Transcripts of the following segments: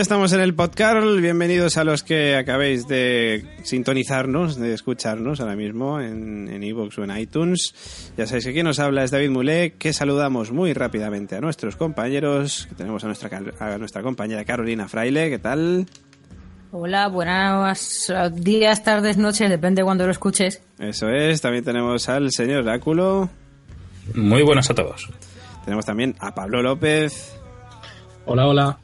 Ya estamos en el podcast. Bienvenidos a los que acabéis de sintonizarnos, de escucharnos ahora mismo en Evox o en iTunes. Ya sabéis que quien nos habla es David Mulé, que saludamos muy rápidamente a nuestros compañeros. Que tenemos a nuestra, a nuestra compañera Carolina Fraile. ¿Qué tal? Hola, buenos días, tardes, noches, depende de cuando lo escuches. Eso es. También tenemos al señor Oráculo. Muy buenos a todos. Tenemos también a Pablo López. Hola, hola.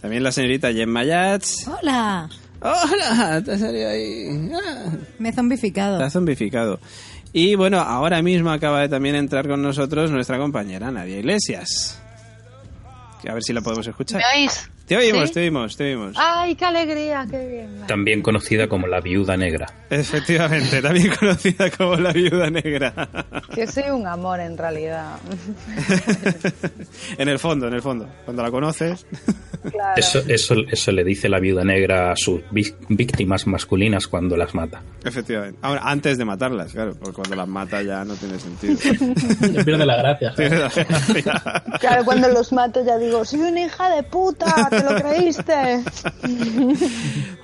También la señorita Gemma Yats. Hola. Hola, te ha salido ahí. Ah. Me he zombificado. Te ha zombificado. Y bueno, ahora mismo acaba de también entrar con nosotros nuestra compañera Nadia Iglesias. A ver si la podemos escuchar. ¿Me oís? Te oímos, te oímos, te oímos. Ay, qué alegría, qué bien. También conocida como la viuda negra. Efectivamente, también conocida como la viuda negra. Que soy un amor en realidad. en el fondo, en el fondo. Cuando la conoces. Claro. Eso, eso, eso le dice la viuda negra a sus víctimas masculinas cuando las mata. Efectivamente. Ahora, antes de matarlas, claro, porque cuando las mata ya no tiene sentido. pierde la gracia. Pierde la gracia. Claro, cuando los mato ya digo, soy una hija de puta, ¿te lo creíste?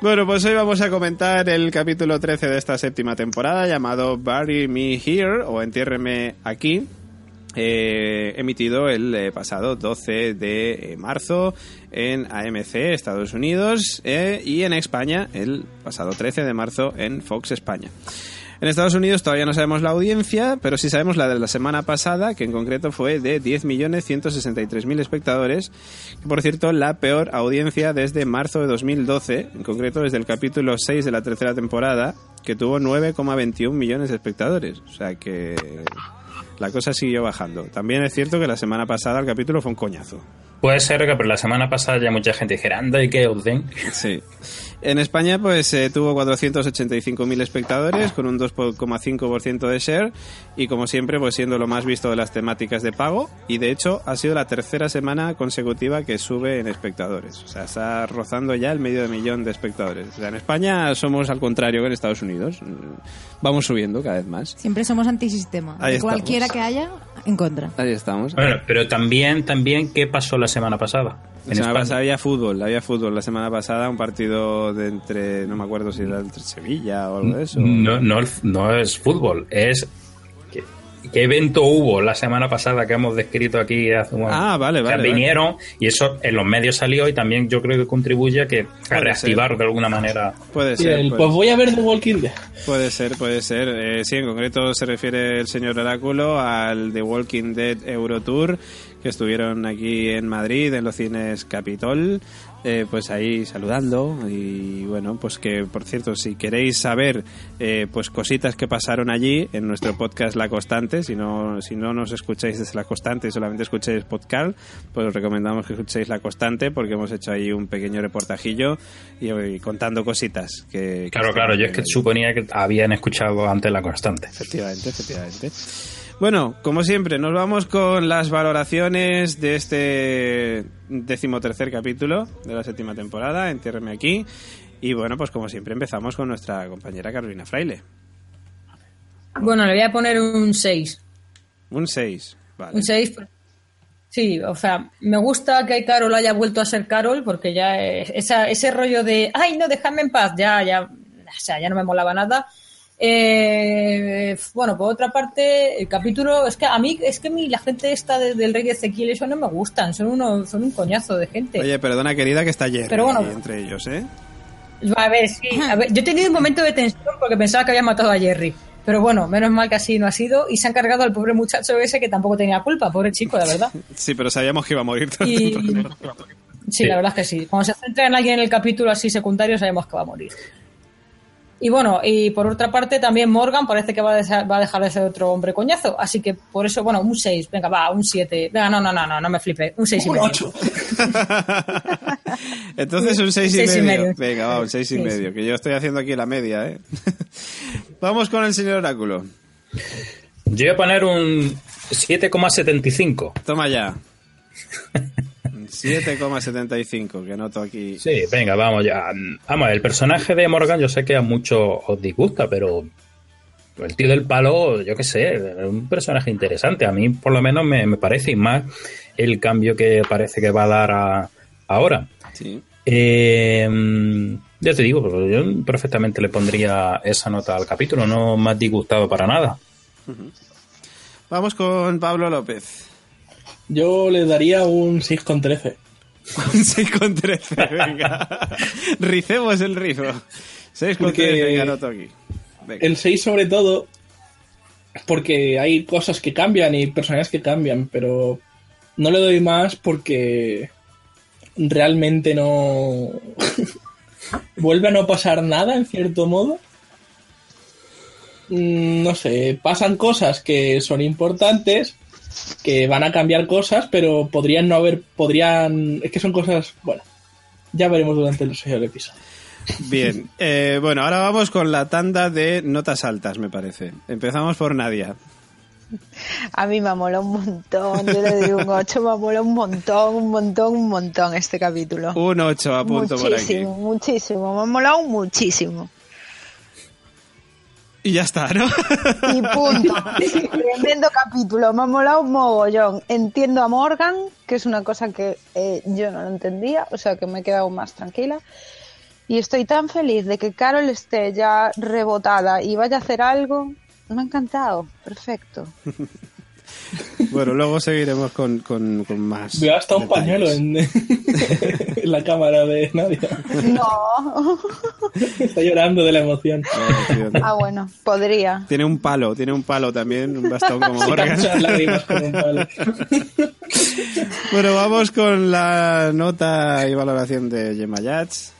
Bueno, pues hoy vamos a comentar el capítulo 13 de esta séptima temporada llamado Bury Me Here o Entiérreme aquí. eh, emitido el eh, pasado 12 de eh, marzo en AMC, Estados Unidos, y en España el pasado 13 de marzo en Fox España. En Estados Unidos todavía no sabemos la audiencia, pero sí sabemos la de la semana pasada, que en concreto fue de 10.163.000 espectadores, que por cierto la peor audiencia desde marzo de 2012, en concreto desde el capítulo 6 de la tercera temporada, que tuvo 9,21 millones de espectadores. O sea que la cosa siguió bajando. También es cierto que la semana pasada el capítulo fue un coñazo. Puede ser que por la semana pasada ya mucha gente dijera, anda y que os den. Sí. En España, pues eh, tuvo 485.000 espectadores con un 2,5% de share y, como siempre, pues siendo lo más visto de las temáticas de pago. Y de hecho, ha sido la tercera semana consecutiva que sube en espectadores. O sea, está rozando ya el medio de millón de espectadores. O sea, en España somos al contrario que en Estados Unidos. Vamos subiendo cada vez más. Siempre somos antisistema. Ahí estamos. cualquiera que haya, en contra. Ahí estamos. Bueno, pero también, también, ¿qué pasó la semana pasada? La En semana España. pasada había fútbol, había fútbol. La semana pasada un partido de entre, no me acuerdo si era entre Sevilla o algo de eso. No, no, no es fútbol, es ¿qué, evento hubo la semana pasada que hemos descrito aquí hace un Ah, vale, O sea, vale, vale. vinieron y eso en los medios salió y también yo creo que contribuye a que a reactivar de alguna manera. Puede ser. el, puede pues voy a ver The Walking Dead. Puede ser, puede ser. Eh, sí, en concreto se refiere el señor Oráculo al The Walking Dead Eurotour que estuvieron aquí en Madrid, en los cines Capitol, eh, pues ahí saludando y bueno, pues que por cierto, si queréis saber eh, pues cositas que pasaron allí en nuestro podcast La Constante, si no, si no nos escucháis desde La Constante y solamente escucháis podcast, pues os recomendamos que escuchéis La Constante porque hemos hecho ahí un pequeño reportajillo y, y contando cositas que... que Claro, claro, yo es que allí. suponía que habían escuchado antes la constante. Efectivamente, efectivamente. Bueno, como siempre, nos vamos con las valoraciones de este decimotercer capítulo de la séptima temporada, Entiérreme aquí. Y bueno, pues como siempre empezamos con nuestra compañera Carolina Fraile. Bueno, le voy a poner un 6. Un 6. Vale. Un 6. Sí, o sea, me gusta que Carol haya vuelto a ser Carol porque ya eh, esa, ese rollo de, ay, no, déjame en paz, ya, ya, o sea, ya no me molaba nada. Eh, bueno, por otra parte, el capítulo, es que a mí, es que mí la gente esta de- del rey de Ezequiel, eso no me gustan, son, uno, son un coñazo de gente. Oye, perdona querida que está Jerry Pero bueno. entre ellos, ¿eh? A ver, sí. A ver, yo he tenido un momento de tensión porque pensaba que había matado a Jerry. Pero bueno, menos mal que así no ha sido. Y se han cargado al pobre muchacho ese que tampoco tenía culpa, pobre chico, la verdad. Sí, pero sabíamos que iba a morir. Y... tiempo. Sí, la verdad es que sí. Cuando se centra en alguien en el capítulo así secundario, sabemos que va a morir. Y bueno, y por otra parte, también Morgan parece que va a, desa- va a dejar de ser otro hombre coñazo. Así que por eso, bueno, un 6. Venga, va, un 7. Venga, no, no, no, no, no me flipe. Un 6 y Un medio. 8. Entonces un seis y, Seis y medio. Venga, va, un seis y Sí, medio, que yo estoy haciendo aquí la media, ¿eh? Vamos con el señor Oráculo. Yo voy a poner un 7,75. Toma ya. 7,75, que noto aquí. Sí, venga, vamos ya. Vamos, el personaje de Morgan yo sé que a muchos os disgusta, pero el tío del palo, yo qué sé, es un personaje interesante. A mí, por lo menos, me, me parece, y más el cambio que parece que va a dar a- ahora. Sí. Eh, ya te digo, pues yo perfectamente le pondría esa nota al capítulo, no me ha disgustado para nada. Vamos con Pablo López. Yo le daría un 6 con 13. Un 6 con 13, venga. Ricemos el rizo. 6 con Porque 13, venga, aquí. Venga. El 6 sobre todo porque hay cosas que cambian y personajes que cambian, pero no le doy más porque realmente no... Vuelve a no pasar nada, en cierto modo. Mm, No sé, pasan cosas que son importantes, que van a cambiar cosas, pero podrían no haber, podrían... Es que son cosas, bueno, ya veremos durante el episodio. Bien, eh, bueno, ahora vamos con la tanda de notas altas, me parece. Empezamos por Nadia. A mí me mola un montón. Yo le doy un 8, me mola un montón, un montón, un montón este capítulo. Un 8 a punto por aquí. muchísimo, muchísimo. Me ha molado muchísimo. Y ya está, ¿no? Y punto. Tremendo capítulo. Me ha molado un mogollón. Entiendo a Morgan, que es una cosa que eh, yo no lo entendía, o sea que me he quedado más tranquila. Y estoy tan feliz de que Carol esté ya rebotada y vaya a hacer algo. Me ha encantado. Perfecto. bueno, luego seguiremos con, con, con más. Veo hasta un pañuelo en, en la cámara de Nadia. No. Está llorando de la emoción. Ah, bueno, podría. Tiene un palo, tiene un palo también, un bastón como. Muchas lágrimas con un palo. Bueno, vamos con la nota y valoración de Gemma Yats.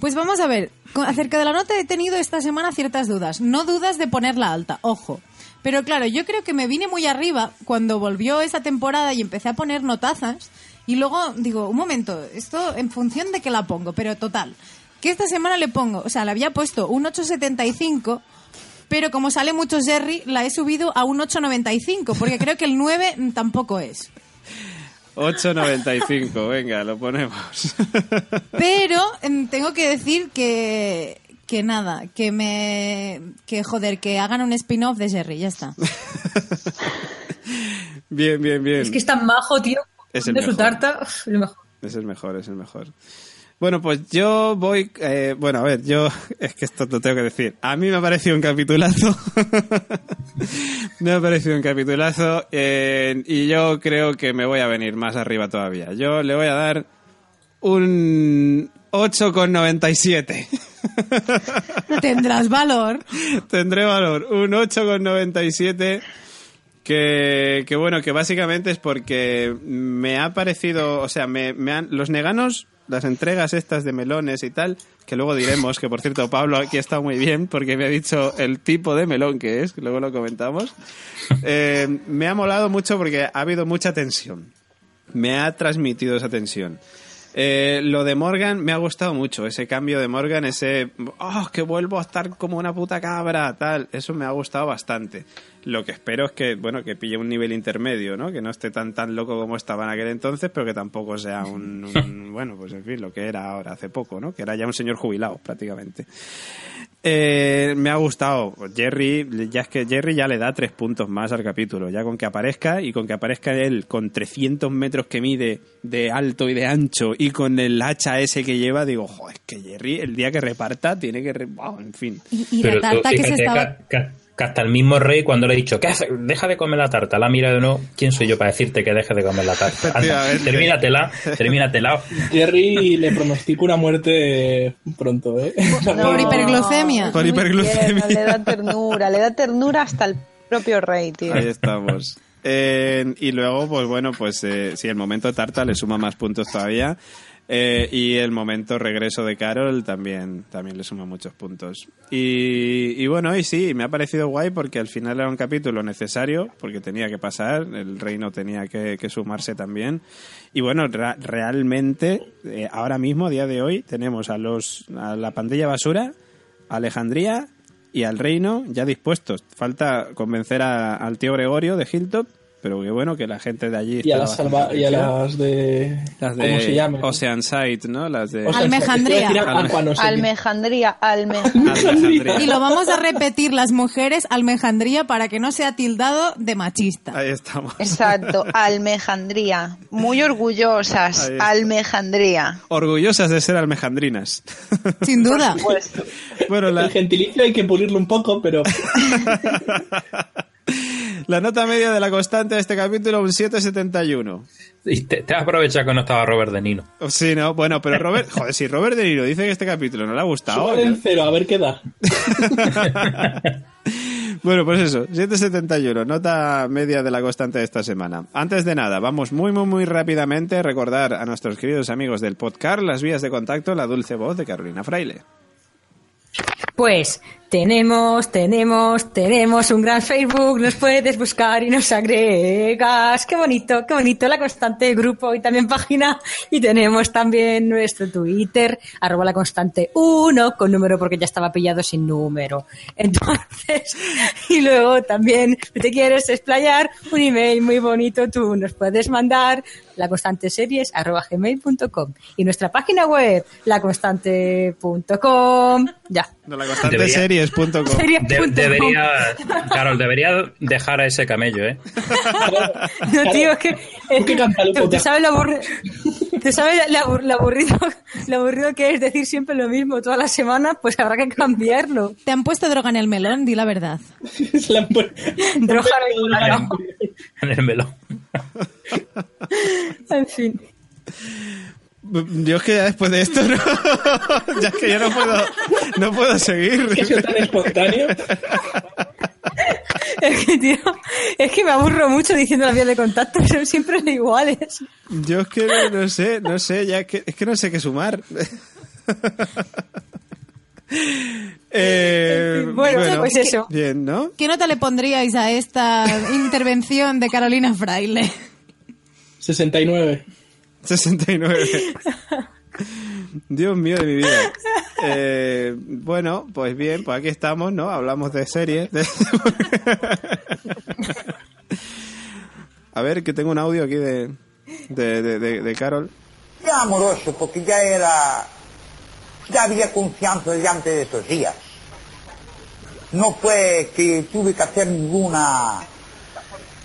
Pues vamos a ver, acerca de la nota he tenido esta semana ciertas dudas. No dudas de ponerla alta, ojo. Pero claro, yo creo que me vine muy arriba cuando volvió esa temporada y empecé a poner notazas. Y luego digo, un momento, esto en función de que la pongo, pero total. Que esta semana le pongo, o sea, le había puesto un 875, pero como sale mucho Jerry, la he subido a un 895, porque creo que el 9 tampoco es. 8.95, venga, lo ponemos. Pero em, tengo que decir que que nada, que me que joder, que hagan un spin-off de Jerry, ya está. bien, bien, bien. Es que es tan majo, tío. Es el de su mejor. tarta, uf, el mejor. Es el mejor, es el mejor. Bueno, pues yo voy. eh, bueno, a ver, yo. Es que esto lo tengo que decir. A mí me ha parecido un capitulazo. me ha parecido un capitulazo. eh, y yo creo que me voy a venir más arriba todavía. Yo le voy a dar un 8,97. Tendrás valor. Tendré valor. Un 8,97. Que, que bueno, que básicamente es porque me ha parecido, o sea, me, me han, los neganos, las entregas estas de melones y tal, que luego diremos, que por cierto Pablo aquí está muy bien porque me ha dicho el tipo de melón que es, que luego lo comentamos, eh, me ha molado mucho porque ha habido mucha tensión, me ha transmitido esa tensión. Eh, lo de Morgan me ha gustado mucho, ese cambio de Morgan, ese, oh, que vuelvo a estar como una puta cabra, tal, eso me ha gustado bastante. Lo que espero es que, bueno, que pille un nivel intermedio, ¿no? Que no esté tan tan loco como estaba en aquel entonces, pero que tampoco sea un, un- bueno, pues en fin, lo que era ahora hace poco, ¿no? Que era ya un señor jubilado, prácticamente. Eh, me ha gustado. Jerry, ya es que Jerry ya le da tres puntos más al capítulo. Ya con que aparezca y con que aparezca él con 300 metros que mide de alto y de ancho y con el hacha ese que lleva, digo, joder, es que Jerry el día que reparta tiene que... re- wow, en fin. Y, y Pero la tú tarta que se fíjate estaba que, hasta el mismo rey cuando le ha dicho, ¿qué hace? Deja de comer la tarta. La mira de no, ¿quién soy yo para decirte que dejes de comer la tarta? Anda, termínatela, termínatela. Jerry le pronostico una muerte pronto, ¿eh? Por hiperglucemia. Por hiperglucemia. le da ternura, le da ternura hasta el propio rey, tío. Ahí estamos. Eh, y luego, pues bueno, pues eh, sí, el momento tarta le suma más puntos todavía. Eh, y el momento regreso de Carol también, también le suma muchos puntos. Y, bueno, y sí, me ha parecido guay porque al final era un capítulo necesario, porque tenía que pasar, el reino tenía que, sumarse también. Y bueno, realmente, eh, ahora mismo, a día de hoy, tenemos a, los, a la pandilla basura, Alejandría y al reino ya dispuestos. Falta convencer a- al tío Gregorio de Hilltop pero que bueno, que la gente de allí Y a las, bastante salva- y a aprecia. las de... Las de ¿Cómo se llama? Oceanside, ¿no? Las de... Almejandría. qué. Almejandría, almejandría. Y lo vamos a repetir las mujeres almejandría para que no sea tildado de machista. Ahí estamos. Exacto, almejandría. Muy orgullosas, almejandría. Orgullosas de ser almejandrinas. Sin duda. Pues bueno, la, El gentilicio hay que pulirlo un poco, pero la nota media de la constante de este capítulo, un 7,71. Y te, te has aprovechado que no estaba Robert De Nino. Sí, ¿no? Bueno, pero Robert... Joder, si Robert De Niro dice que este capítulo no le ha gustado... súbale en cero, a ver qué da. Bueno, pues eso, 771, nota media de la constante de esta semana. Antes de nada, vamos muy, muy, muy rápidamente a recordar a nuestros queridos amigos del podcast las vías de contacto, la dulce voz de Carolina Fraile. Pues tenemos, tenemos, tenemos un gran Facebook, nos puedes buscar y nos agregas. Qué bonito, qué bonito, la constante grupo y también página. Y tenemos también nuestro Twitter, arroba la constante 1, con número porque ya estaba pillado sin número. Entonces, y luego también, si te quieres explayar, un email muy bonito, tú nos puedes mandar la constante series arroba gmail.com y nuestra página web laconstante.com ya No, la constante Debería- series.com. Series De- punto com. debería, Carol, debería dejar a ese camello, ¿eh? No, tío, es que. Es que ¿Tú, sabes lo aburrido, tú sabes lo abur- lo aburrido, lo aburrido que es decir siempre lo mismo todas las semanas? Pues habrá que cambiarlo. ¿Te han puesto droga en el melón? Di la verdad. La Droga en el melón. En el melón. En fin. Yo es que ya después de esto, no, ya es que yo no puedo, no puedo seguir. que sea tan espontáneo. Es que, tío, es que me aburro mucho diciendo las vías de contacto, son siempre iguales. Yo es que no, no sé, no sé, ya que, es que no sé qué sumar. Eh, En fin, bueno, pues eso. Bien, ¿no? ¿Qué nota le pondríais a esta intervención de Carolina Fraile? 69. 69. Dios mío de mi vida. Eh, bueno, pues bien, pues aquí estamos, ¿no? Hablamos de series. de- A ver, que tengo un audio aquí de, de, de, de- de Carol. Ya amoroso, porque ya era... Ya había confianza desde antes de esos días. No fue que tuve que hacer ninguna...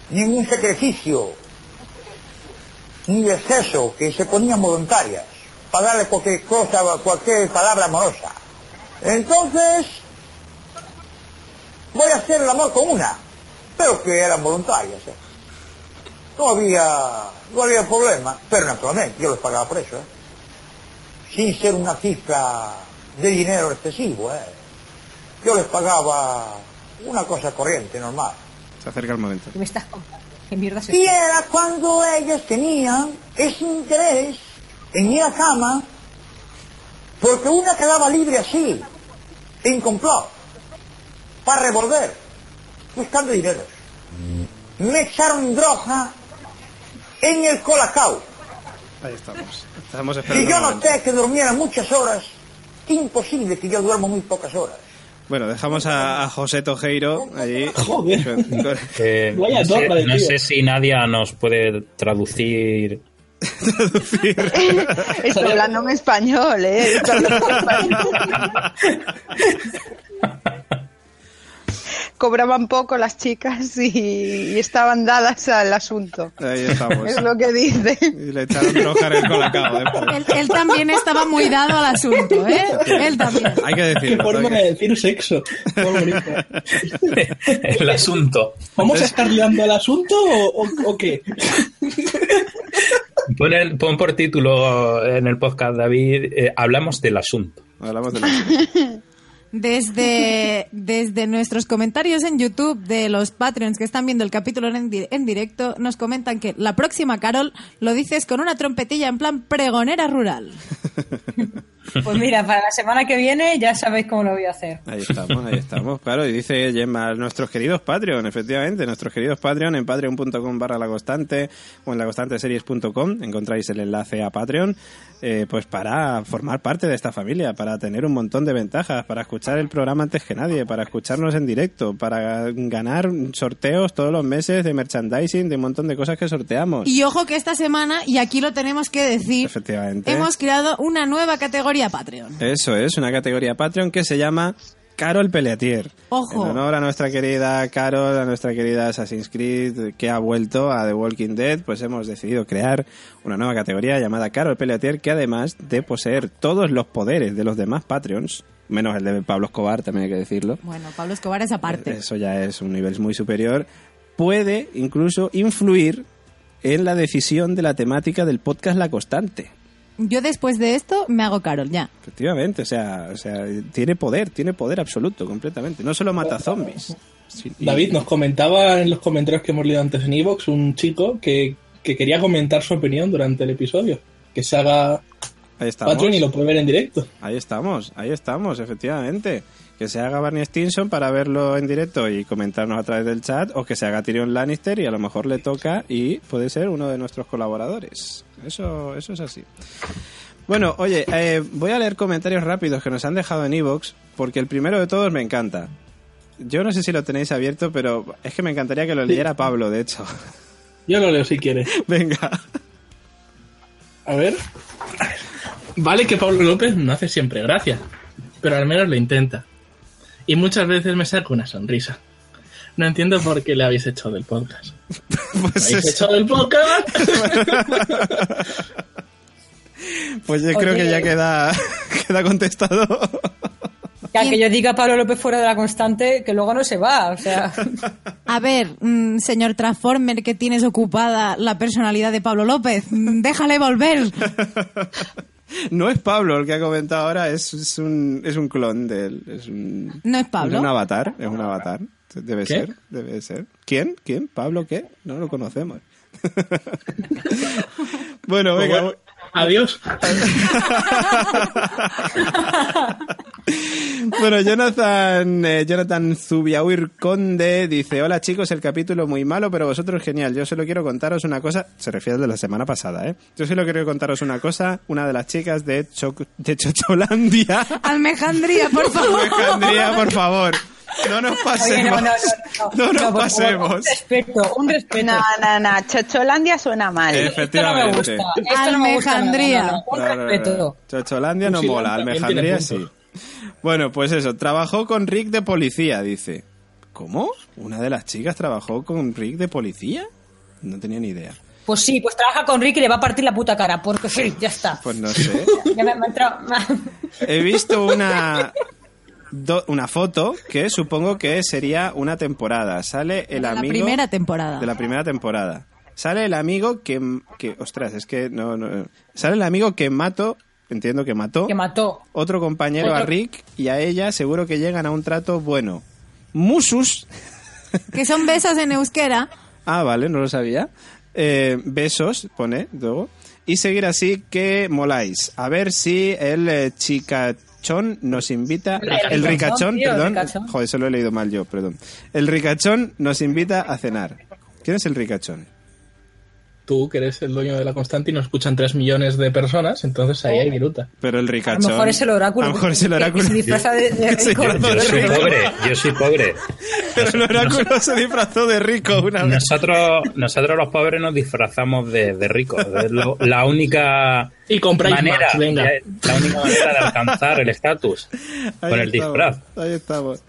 ningún sacrificio, ni exceso, que se ponían voluntarias, para darle cualquier cosa, cualquier palabra amorosa. Entonces, voy a hacer el amor con una, pero que eran voluntarias. ¿eh? No había, no había problema, pero naturalmente yo les pagaba por eso, ¿eh? sin ser una cifra de dinero excesivo. ¿eh? Yo les pagaba una cosa corriente, normal. Se acerca el momento. ¿Qué me estás contando? ¿Qué mierda es Y era cuando ellas tenían ese interés en ir a cama, porque una quedaba libre así, en complot, para revolver, buscando dinero. Me echaron droga en el colacao. Ahí estamos. Estamos Y esperando. yo el momento. noté que durmiera muchas horas. Imposible que yo duermo muy pocas horas. Bueno, dejamos a, a José Tojeiro allí. Joder. Eh, Vaya no sé, torre de no tío. sé si Nadia nos puede traducir. Estoy hablando en español, ¿eh? Estoy hablando en español. Cobraban poco las chicas y, y estaban dadas al asunto. Ahí estamos. Es lo que dice. Y le echaron en el colacao después. Él, él también estaba muy dado al asunto, ¿eh? Él también. Hay que Qué decirlo. forma hay de decir sexo. El asunto. ¿Vamos a estar liando al asunto o, o- o qué? Pon, el- pon por título en el podcast, David, eh, hablamos del asunto. Hablamos de la... Desde, desde nuestros comentarios en YouTube de los Patreons que están viendo el capítulo en, di- en directo, nos comentan que la próxima, Carol, lo dices con una trompetilla en plan pregonera rural. Pues mira, para la semana que viene ya sabéis cómo lo voy a hacer. Ahí estamos, ahí estamos. Claro, y dice Gemma, nuestros queridos Patreon, efectivamente, nuestros queridos Patreon en patreon.com barra la constante o en laconstanteseries.com encontráis el enlace a Patreon, eh, pues para formar parte de esta familia, para tener un montón de ventajas, para escuchar el programa antes que nadie, para escucharnos en directo, para ganar sorteos todos los meses de merchandising, de un montón de cosas que sorteamos. Y ojo que esta semana, y aquí lo tenemos que decir, Efectivamente. hemos creado una nueva categoría Patreon. Eso es, una categoría Patreon que se llama Carol Peleatier. Ojo. En honor a nuestra querida Carol, a nuestra querida Assassin's Creed, que ha vuelto a The Walking Dead, pues hemos decidido crear una nueva categoría llamada Carol Peleatier, que además de poseer todos los poderes de los demás Patreons, menos el de Pablo Escobar, también hay que decirlo, Bueno, Pablo Escobar es aparte. eso ya es un nivel muy superior, puede incluso influir en la decisión de la temática del podcast La Constante. Yo después de esto me hago Carol, ya. Efectivamente, o sea, o sea, tiene poder, tiene poder absoluto, completamente. No solo mata zombies. Sí, y- David, nos comentaba en los comentarios que hemos leído antes en Evox un chico que, que quería comentar su opinión durante el episodio. Que se haga Ahí estamos. Patreon y lo puede ver en directo. Ahí estamos, ahí estamos, efectivamente. Que se haga Barney Stinson para verlo en directo y comentarnos a través del chat, o que se haga Tyrion Lannister y a lo mejor le toca y puede ser uno de nuestros colaboradores. Eso, eso es así. Bueno, oye, eh, voy a leer comentarios rápidos que nos han dejado en Evox, porque el primero de todos me encanta. Yo no sé si lo tenéis abierto, pero es que me encantaría que lo leyera Pablo, de hecho. Yo lo leo si quiere. Venga. A ver. Vale que Pablo López no hace siempre gracia, pero al menos lo intenta. Y muchas veces me saca una sonrisa. No entiendo por qué le habéis echado del podcast. Pues, ¿Habéis echado del podcast? Pues yo creo Oye. que ya queda, queda contestado. Ya que yo diga Pablo López fuera de la constante, que luego no se va. O sea, A ver, mm, señor Transformer, que tienes ocupada la personalidad de Pablo López, mm, déjale volver. No es Pablo el que ha comentado ahora, es, es un, es un clon de él. Es un, No es Pablo. Es un avatar, es un avatar. Debe ¿Qué? ser, debe ser. ¿Quién? ¿Quién? ¿Pablo qué? No lo conocemos. bueno, Pues venga. bueno, adiós. Bueno, Jonathan, eh, Jonathan Zubiahuir Conde dice, hola chicos, el capítulo muy malo, pero vosotros genial. Yo solo quiero contaros una cosa, se refiere al de la semana pasada, ¿eh? Yo solo quiero contaros una cosa, una de las chicas de, Cho- de Chocholandia, Almejandría, por favor. Alejandría, por favor, no nos oye, pasemos, no, no, no, no no, nos pasemos. Un respeto, un respeto. No, no, no. Chocholandia suena mal. Esto no me gusta. Efectivamente. Esto no me gusta. nada, Almejandría. Un respeto. Chocholandia no mola, Almejandría sí. Bueno, pues eso, trabajó con Rick de policía, dice. ¿Cómo? ¿Una de las chicas trabajó con Rick de policía? No tenía ni idea. Pues sí, pues trabaja con Rick y le va a partir la puta cara, porque sí, ya está. Pues no sé. He visto una do- una foto que supongo que sería una temporada. Sale el De la amigo primera temporada. de la primera temporada. Sale el amigo que que ostras, es que no, no sale el amigo que mató, entiendo que mató que mató. otro compañero a Rick y a ella seguro que llegan a un trato bueno. Musus. Que son besos en euskera. Ah, vale, no lo sabía. Eh, besos, pone luego. Y seguir así que moláis. A ver si el eh, chicachón nos invita. El El, ricachón, ricachón, tío, perdón. ricachón. Joder, eso lo he leído mal yo, perdón. El ricachón nos invita a cenar. ¿Quién es el ricachón? Tú, que eres el dueño de la constante y nos escuchan 3 millones de personas, entonces ahí hay viruta. Pero el A ricachón. lo mejor es el oráculo. A lo mejor es el que- que oráculo. se disfraza de- de Que rico. Yo soy pobre, yo soy pobre. Pero el oráculo se disfrazó de rico una vez. Nosotros, nosotros los pobres nos disfrazamos de, de ricos. La única Y compráis manera, más, venga. la única manera de alcanzar el estatus con el estamos, disfraz. Ahí estamos.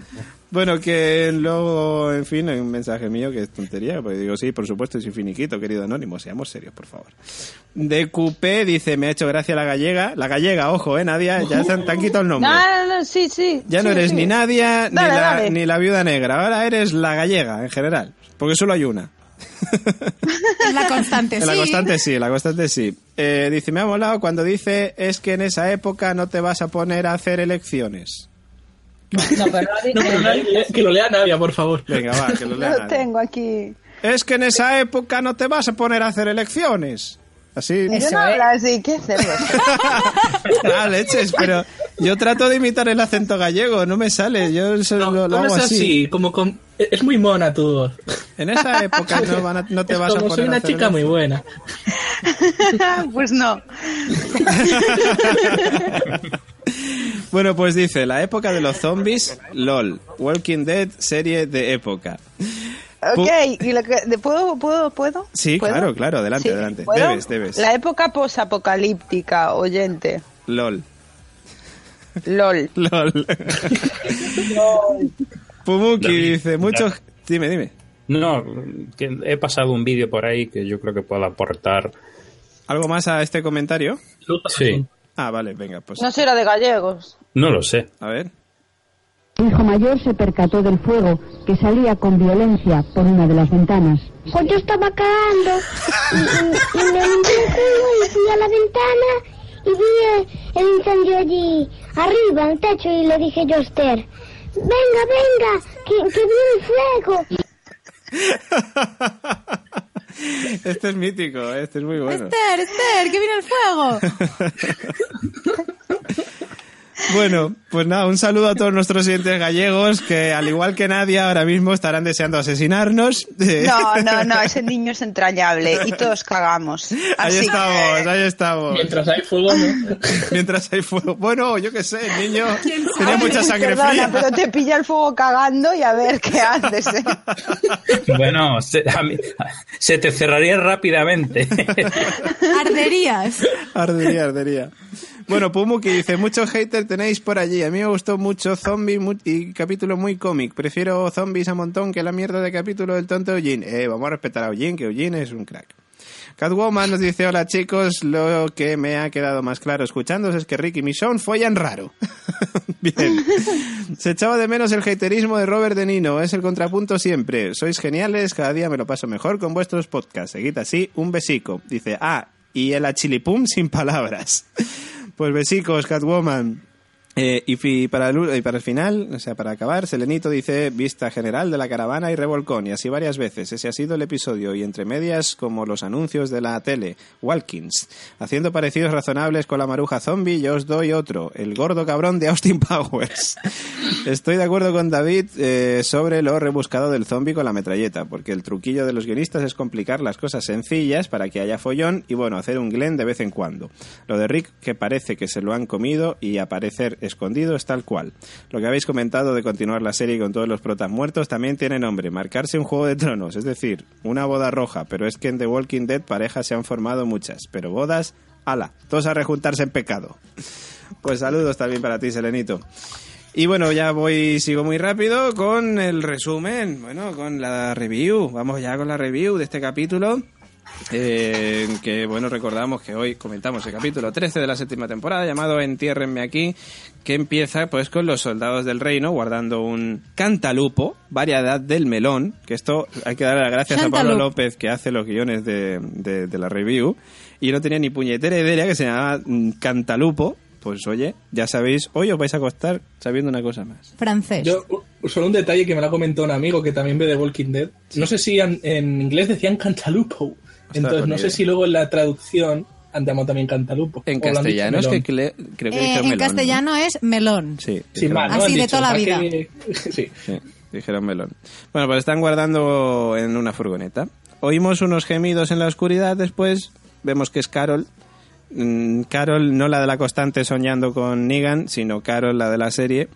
Bueno, que luego, en fin, hay un mensaje mío que es tontería, porque digo, sí, por supuesto, soy finiquito, querido anónimo, seamos serios, por favor. De Coupé dice, me ha hecho gracia la gallega. La gallega, ojo, eh, Nadia, ya te han, te han quitado el nombre. No, no, no, sí, sí. Ya no sí, eres sí. ni Nadia ni, la, dale. ni la viuda negra, ahora eres la gallega en general, porque solo hay una. La constante, En la sí. constante sí, la constante sí. Eh, dice, me ha molado cuando dice, es que en esa época no te vas a poner a hacer elecciones. No, pero no No, pero nadie- que lo lea Nadia, por favor. Venga, va, que lo lea Lo Nadia. tengo aquí. Es que en esa época no te vas a poner a hacer elecciones. Así. Yo Eso no hablo así, ¿qué hacemos? Ah, leches, pero yo trato de imitar el acento gallego, no me sale. Yo solo No, lo no hago es así. así, como con... Es muy mona tu voz. En esa época no, van a- no te Es vas a como poner soy a una hacer chica muy buena. pues no. Bueno, pues dice, la época de los zombies, LOL. Walking Dead, serie de época. Ok, ¿y lo que, de- ¿puedo, puedo, puedo? Sí, ¿Puedo? claro, claro, adelante, Sí, adelante. ¿puedo? Debes, debes. La época posapocalíptica, oyente. LOL. LOL. LOL. Pumuki dice, muchos... Dime, dime. No, que he pasado un vídeo por ahí que yo creo que puedo aportar. ¿Algo más a este comentario? Sí, Ah, vale, venga, pues No será de gallegos. No lo sé. a ver. Mi hijo mayor se percató del fuego que salía con violencia por una de las ventanas. Pues yo estaba cagando y, y- y me culo y fui a la ventana y vi el, el incendio allí arriba, en el techo, y le dije yo a Esther, venga, venga, que, que viene el fuego. Este es mítico, este es muy bueno. Esther, Esther, que viene el fuego. Bueno, pues nada, un saludo a todos nuestros oyentes gallegos que, al igual que nadie, ahora mismo estarán deseando asesinarnos. No, no, no, ese niño es entrañable y todos cagamos. Ahí estamos, ahí estamos. Mientras hay fuego, ¿no? Mientras hay fuego. Bueno, yo qué sé, el niño tenía mucha sangre Perdona, fría. pero te pilla el fuego cagando y a ver qué haces. ¿eh? Bueno, se, a mí- se te cerraría rápidamente. Arderías. Ardería, ardería. Bueno, Pumuki dice, muchos haters tenéis por allí. A mí me gustó mucho Zombie mu- y capítulo muy cómic. Prefiero zombies a montón que la mierda de capítulo del tonto Eugene. Eh, vamos a respetar a Eugene, que Eugene es un crack. Catwoman nos dice, hola chicos, lo que me ha quedado más claro escuchándos es que Rick y Michonne follan raro. Bien. Se echaba de menos el haterismo de Robert De Nino, es el contrapunto siempre. Sois geniales, cada día me lo paso mejor con vuestros podcasts. Seguid así, un besico. Dice, ah, y el achilipum sin palabras. Pues besicos, Catwoman. Eh, y para el, para el final, o sea, para acabar, Selenito dice vista general de la caravana y revolcón, y así varias veces. Ese ha sido el episodio, y entre medias, como los anuncios de la tele, Walkins, haciendo parecidos razonables con la maruja zombie, yo os doy otro, el gordo cabrón de Austin Powers. Estoy de acuerdo con David eh, sobre lo rebuscado del zombie con la metralleta, porque el truquillo de los guionistas es complicar las cosas sencillas para que haya follón y bueno, hacer un Glenn de vez en cuando. Lo de Rick, que parece que se lo han comido y aparecer escondido es tal cual. Lo que habéis comentado de continuar la serie con todos los protas muertos también tiene nombre, marcarse un juego de tronos, es decir, una boda roja, pero es que en The Walking Dead parejas se han formado muchas, pero bodas, ala, todos a rejuntarse en pecado. Pues saludos también para ti, Selenito. Y bueno, ya voy, sigo muy rápido con el resumen, bueno, con la review. Vamos ya con la review de este capítulo. Eh, que bueno, recordamos que hoy comentamos el capítulo 13 de la séptima temporada llamado Entiérrenme aquí, que empieza pues con los soldados del reino guardando un cantalupo, variedad del melón, que esto hay que darle las gracias a Pablo. López que hace los guiones de, de- de la review. Y yo no tenía ni puñetera idea que se llamaba cantalupo. Pues oye, ya sabéis, hoy os vais a acostar sabiendo una cosa más. Francés. Yo, solo un detalle que me lo ha comentado un amigo que también ve The Walking Dead. No sé si en, en inglés decían cantalupo. Entonces, no sé si luego en la traducción llamado también cantalupo. En castellano es que creo que Eh, dijeron en melón, ¿no? castellano es melón. Sí. Así de dicho, toda la "Va vida". que-". sí. sí, dijeron melón. Bueno, pues están guardando en una furgoneta. Oímos unos gemidos en la oscuridad, después vemos que es Carol. Mm, Carol, no la de la constante soñando con Negan, sino Carol, la de la serie,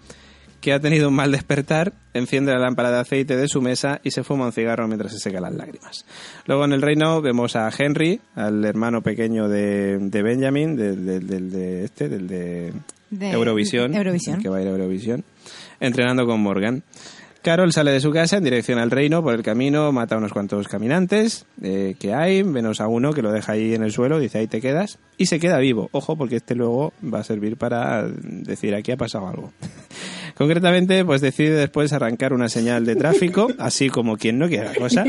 que ha tenido un mal despertar, enciende la lámpara de aceite de su mesa y se fuma un cigarro mientras se seca las lágrimas. Luego en el reino vemos a Henry, al hermano pequeño de, de Benjamin, del del de este, del de, De- Eurovisión, que va a ir a Eurovisión, entrenando con Morgan. Carol sale de su casa en dirección al reino, por el camino mata a unos cuantos caminantes eh, que hay, menos a uno que lo deja ahí en el suelo, dice ahí te quedas, y se queda vivo. Ojo, porque este luego va a servir para decir aquí ha pasado algo. Concretamente, pues decide después arrancar una señal de tráfico, así como quien no quiere la cosa.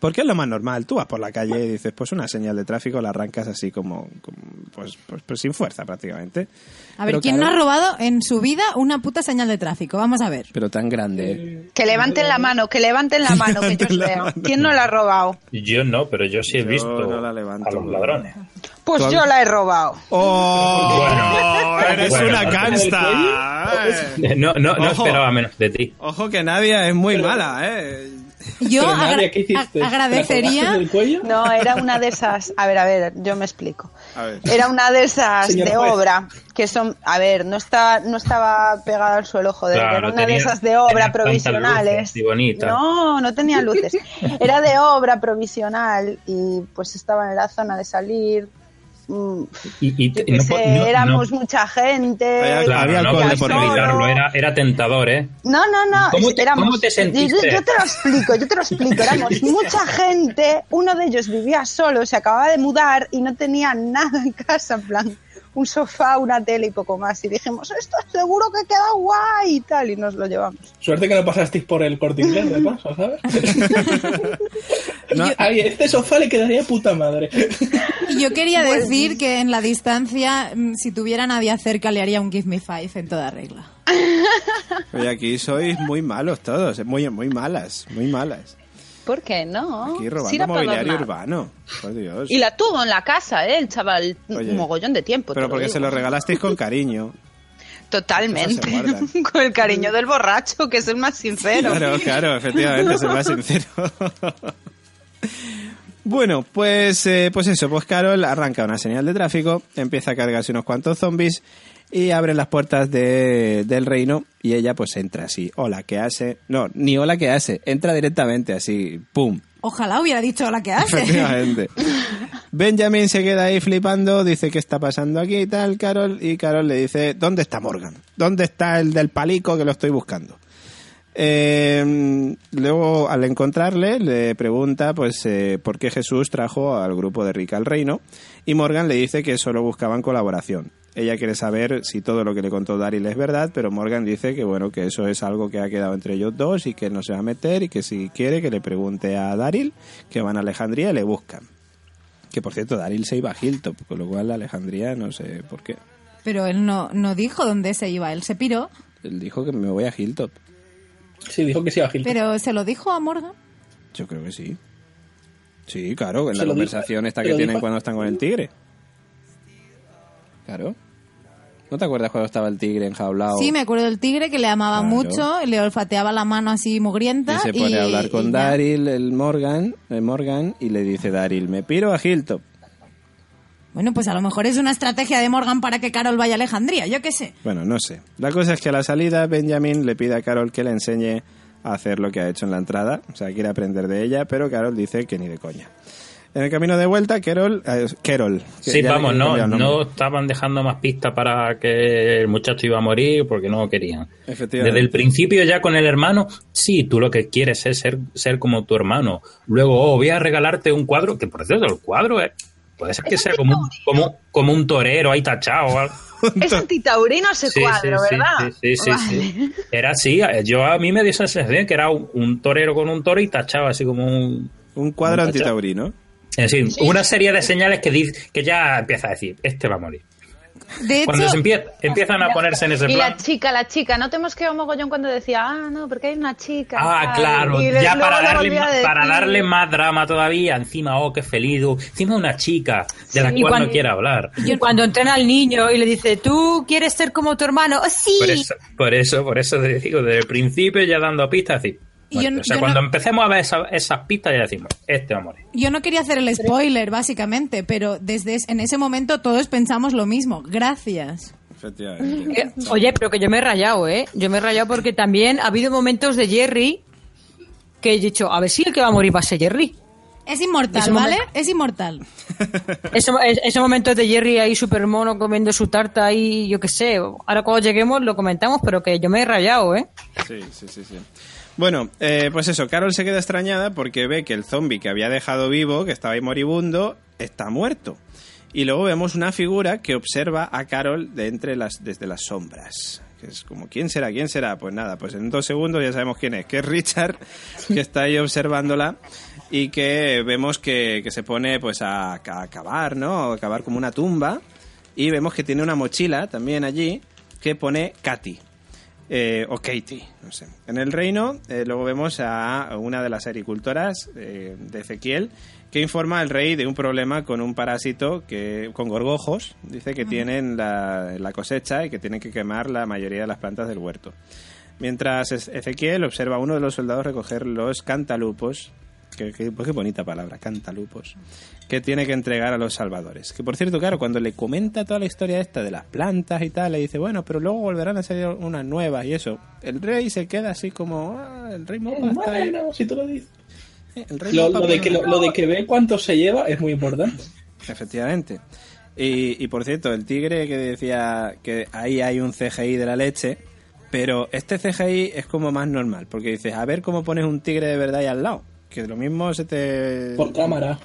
Porque es lo más normal. Tú vas por la calle y dices, pues una señal de tráfico la arrancas así como, como, pues, pues, pues sin fuerza prácticamente. A ver, Pero ¿quién no ha robado en su vida una puta señal de tráfico? Vamos a ver. Pero tan grande. ¿eh? Que levanten la mano, que levanten la mano, que yo os veo. mano. ¿Quién no la ha robado? Yo no, pero yo sí he Yo visto no la levanto. a los ladrones. Pues ¿Tú yo la he robado. ¡Oh! Bueno. ¡Eres Bueno, una! Eh. No, no, no Ojo. esperaba menos de ti. Ojo que Nadia es muy mala, ¿eh? Yo Pero, agra- Nadia, ¿qué hiciste? a- agradecería... ¿Te la colgaste del cuello? No, era una de esas. A ver, a ver, yo me explico. A ver. Era una de esas Señor de juez. obra que son, a ver, no está, no estaba pegada al suelo, joder, Claro, era una de esas de obra provisionales. luces. No, no tenía luces. Era de obra provisional y pues estaba en la zona de salir. Mm, Y, y no, sé, no- éramos no- mucha gente. Había- Claro, había alcohol de por era, era tentador, ¿eh? No, no, no. ¿Cómo te- éramos, cómo te yo- sentiste? Yo, yo te lo explico, yo te lo explico. Éramos mucha gente. Uno de ellos vivía solo, se acababa de mudar y no tenía nada en casa, en plan, un sofá, una tele y poco más. Y dijimos, esto seguro que queda guay y tal, y nos lo llevamos. Suerte que no pasasteis por el corte inglés de paso, ¿sabes? No, Ay, este sofá le quedaría puta madre. Y yo quería decir que en la distancia, mm, si tuviera nadie cerca, le haría un Give Me Five en toda regla. Oye, aquí sois muy malos todos, muy, muy malas, muy malas. ¿Por qué no? Aquí Sí robando para mobiliario urbano. Por Dios. Y la tuvo en la casa, ¿eh? El chaval, Oye, un mogollón de tiempo. Pero porque digo. se lo regalasteis con cariño. Totalmente. Con el cariño del borracho, que es el más sincero. Claro, claro, efectivamente, es el más sincero. Bueno, pues, eh, pues eso, pues Carol arranca una señal de tráfico, empieza a cargarse unos cuantos zombies y abre las puertas de- del reino y ella pues entra así, hola, ¿qué hace? No, ni hola, ¿qué hace? Entra directamente así, ¡pum! Ojalá hubiera dicho la que hace. Efectivamente. Benjamin se queda ahí flipando, dice qué está pasando aquí y tal, Carol, y Carol le dice, ¿dónde está Morgan? ¿Dónde está el del palico que lo estoy buscando? Eh, luego, al encontrarle, le pregunta pues eh, por qué Jesús trajo al grupo de Rick al reino y Morgan le dice que solo buscaban colaboración. Ella quiere saber si todo lo que le contó Daryl es verdad, pero Morgan dice que bueno que eso es algo que ha quedado entre ellos dos y que no se va a meter y que si quiere que le pregunte a Daryl que van a Alejandría y le buscan. Que por cierto, Daryl se iba a Hilltop, con lo cual Alejandría no sé por qué. Pero él no, no dijo dónde se iba, él se piró. Él dijo que me voy a Hilltop. Sí, dijo que se iba a Hilton. Pero se lo dijo a Morgan. Yo creo que sí. Sí, claro, en Se la conversación dijo- esta que tienen dijo. cuando están con el tigre. Claro. ¿No te acuerdas cuando estaba el tigre enjaulado? Sí, me acuerdo del tigre que le amaba Claro. mucho, le olfateaba la mano así mugrienta. Y se pone a hablar con. Daryl, el Morgan, el Morgan, y le dice Daryl, me piro a Hilltop. Bueno, pues a lo mejor es una estrategia de Morgan para que Carol vaya a Alejandría, yo qué sé. Bueno, no sé. La cosa es que a la salida Benjamin le pide a Carol que le enseñe a hacer lo que ha hecho en la entrada. O sea, quiere aprender de ella, pero Carol dice que ni de coña. En el camino de vuelta, Carol... eh, Carol. que Sí, vamos, no, no estaban dejando más pistas para que el muchacho iba a morir porque no querían. Efectivamente. Desde el principio ya con el hermano, sí, tú lo que quieres es ser, ser como tu hermano. Luego, oh, voy a regalarte un cuadro, que por cierto, el cuadro es, puede ser que sea como un, como, como un torero ahí tachado o algo. Es antitaurino ese Sí, cuadro, sí, ¿verdad? Sí, sí, sí, Vale. sí. Era así, yo a mí me dio esa sensación que era un, un torero con un toro y tachado así como un... Un cuadro un tachado. Es decir, una serie de señales que, dice, que ya empieza a decir, este va a morir. De Cuando hecho, se empie- empiezan a ponerse en ese Y plan... la chica, la chica, no te hemos quedado mogollón cuando decía, ah, no, porque hay una chica. Ah, tal. claro, Y ya para le darle, decir- para darle más drama todavía, encima, oh, qué feliz, oh, encima una chica de la Sí, cual cuando- no quiere hablar. Y cuando entrena al niño y le dice, ¿tú quieres ser como tu hermano? "Oh, sí. Por eso, por eso, por eso te digo, desde el principio ya dando pistas, decir, Y yo o sea, yo cuando no- empecemos a ver esa- esas pistas ya decimos, este va a morir. yo no quería hacer el spoiler, básicamente, pero desde es- en ese momento todos pensamos lo mismo. Gracias. Efectivamente. Eh, Oye, pero que yo me he rayado, ¿eh? Yo me he rayado porque también ha habido momentos de Jerry que he dicho, a ver si el que va a morir va a ser Jerry. Es inmortal, Ese ¿vale? momento- Es inmortal. Ese, ese momento de Jerry ahí súper mono comiendo su tarta ahí, yo qué sé. Ahora cuando lleguemos lo comentamos, pero que yo me he rayado, ¿eh? Sí, sí, sí, sí. Bueno, eh, pues eso, Carol se queda extrañada porque ve que el zombie que había dejado vivo, que estaba ahí moribundo, está muerto. Y luego vemos una figura que observa a Carol de entre las, desde las sombras. Que es como, ¿quién será? ¿Quién será? Pues nada, pues en dos segundos ya sabemos quién es, que es Richard, que está ahí observándola. y que vemos que, que se pone pues a, a cavar, ¿no? A cavar como una tumba y vemos que tiene una mochila también allí que pone Katy. Eh, o Katie, no sé. En el reino, eh, luego vemos a una de las agricultoras eh, de Ezequiel que informa al rey de un problema con un parásito que con gorgojos, dice que tienen la, la cosecha y que tienen que quemar la mayoría de las plantas del huerto. Mientras Ezequiel observa a uno de los soldados recoger los cantalupos, pues qué bonita palabra, cantalupos, que tiene que entregar a los salvadores. Que por cierto, claro, cuando le comenta toda la historia esta de las plantas y tal, le dice, bueno, pero luego volverán a salir unas nuevas y eso. El rey se queda así como, ah, el rey Mopa está ahí. Bueno, si tú lo dices. El rey Lo, de que, lo, pone- lo de que ve cuánto se lleva es muy importante. Efectivamente. Y, y por cierto, el tigre que decía que ahí hay un CGI de la leche, pero este CGI es como más normal, porque dices, a ver cómo pones un tigre de verdad ahí al lado. Que lo mismo se te... Por cámara.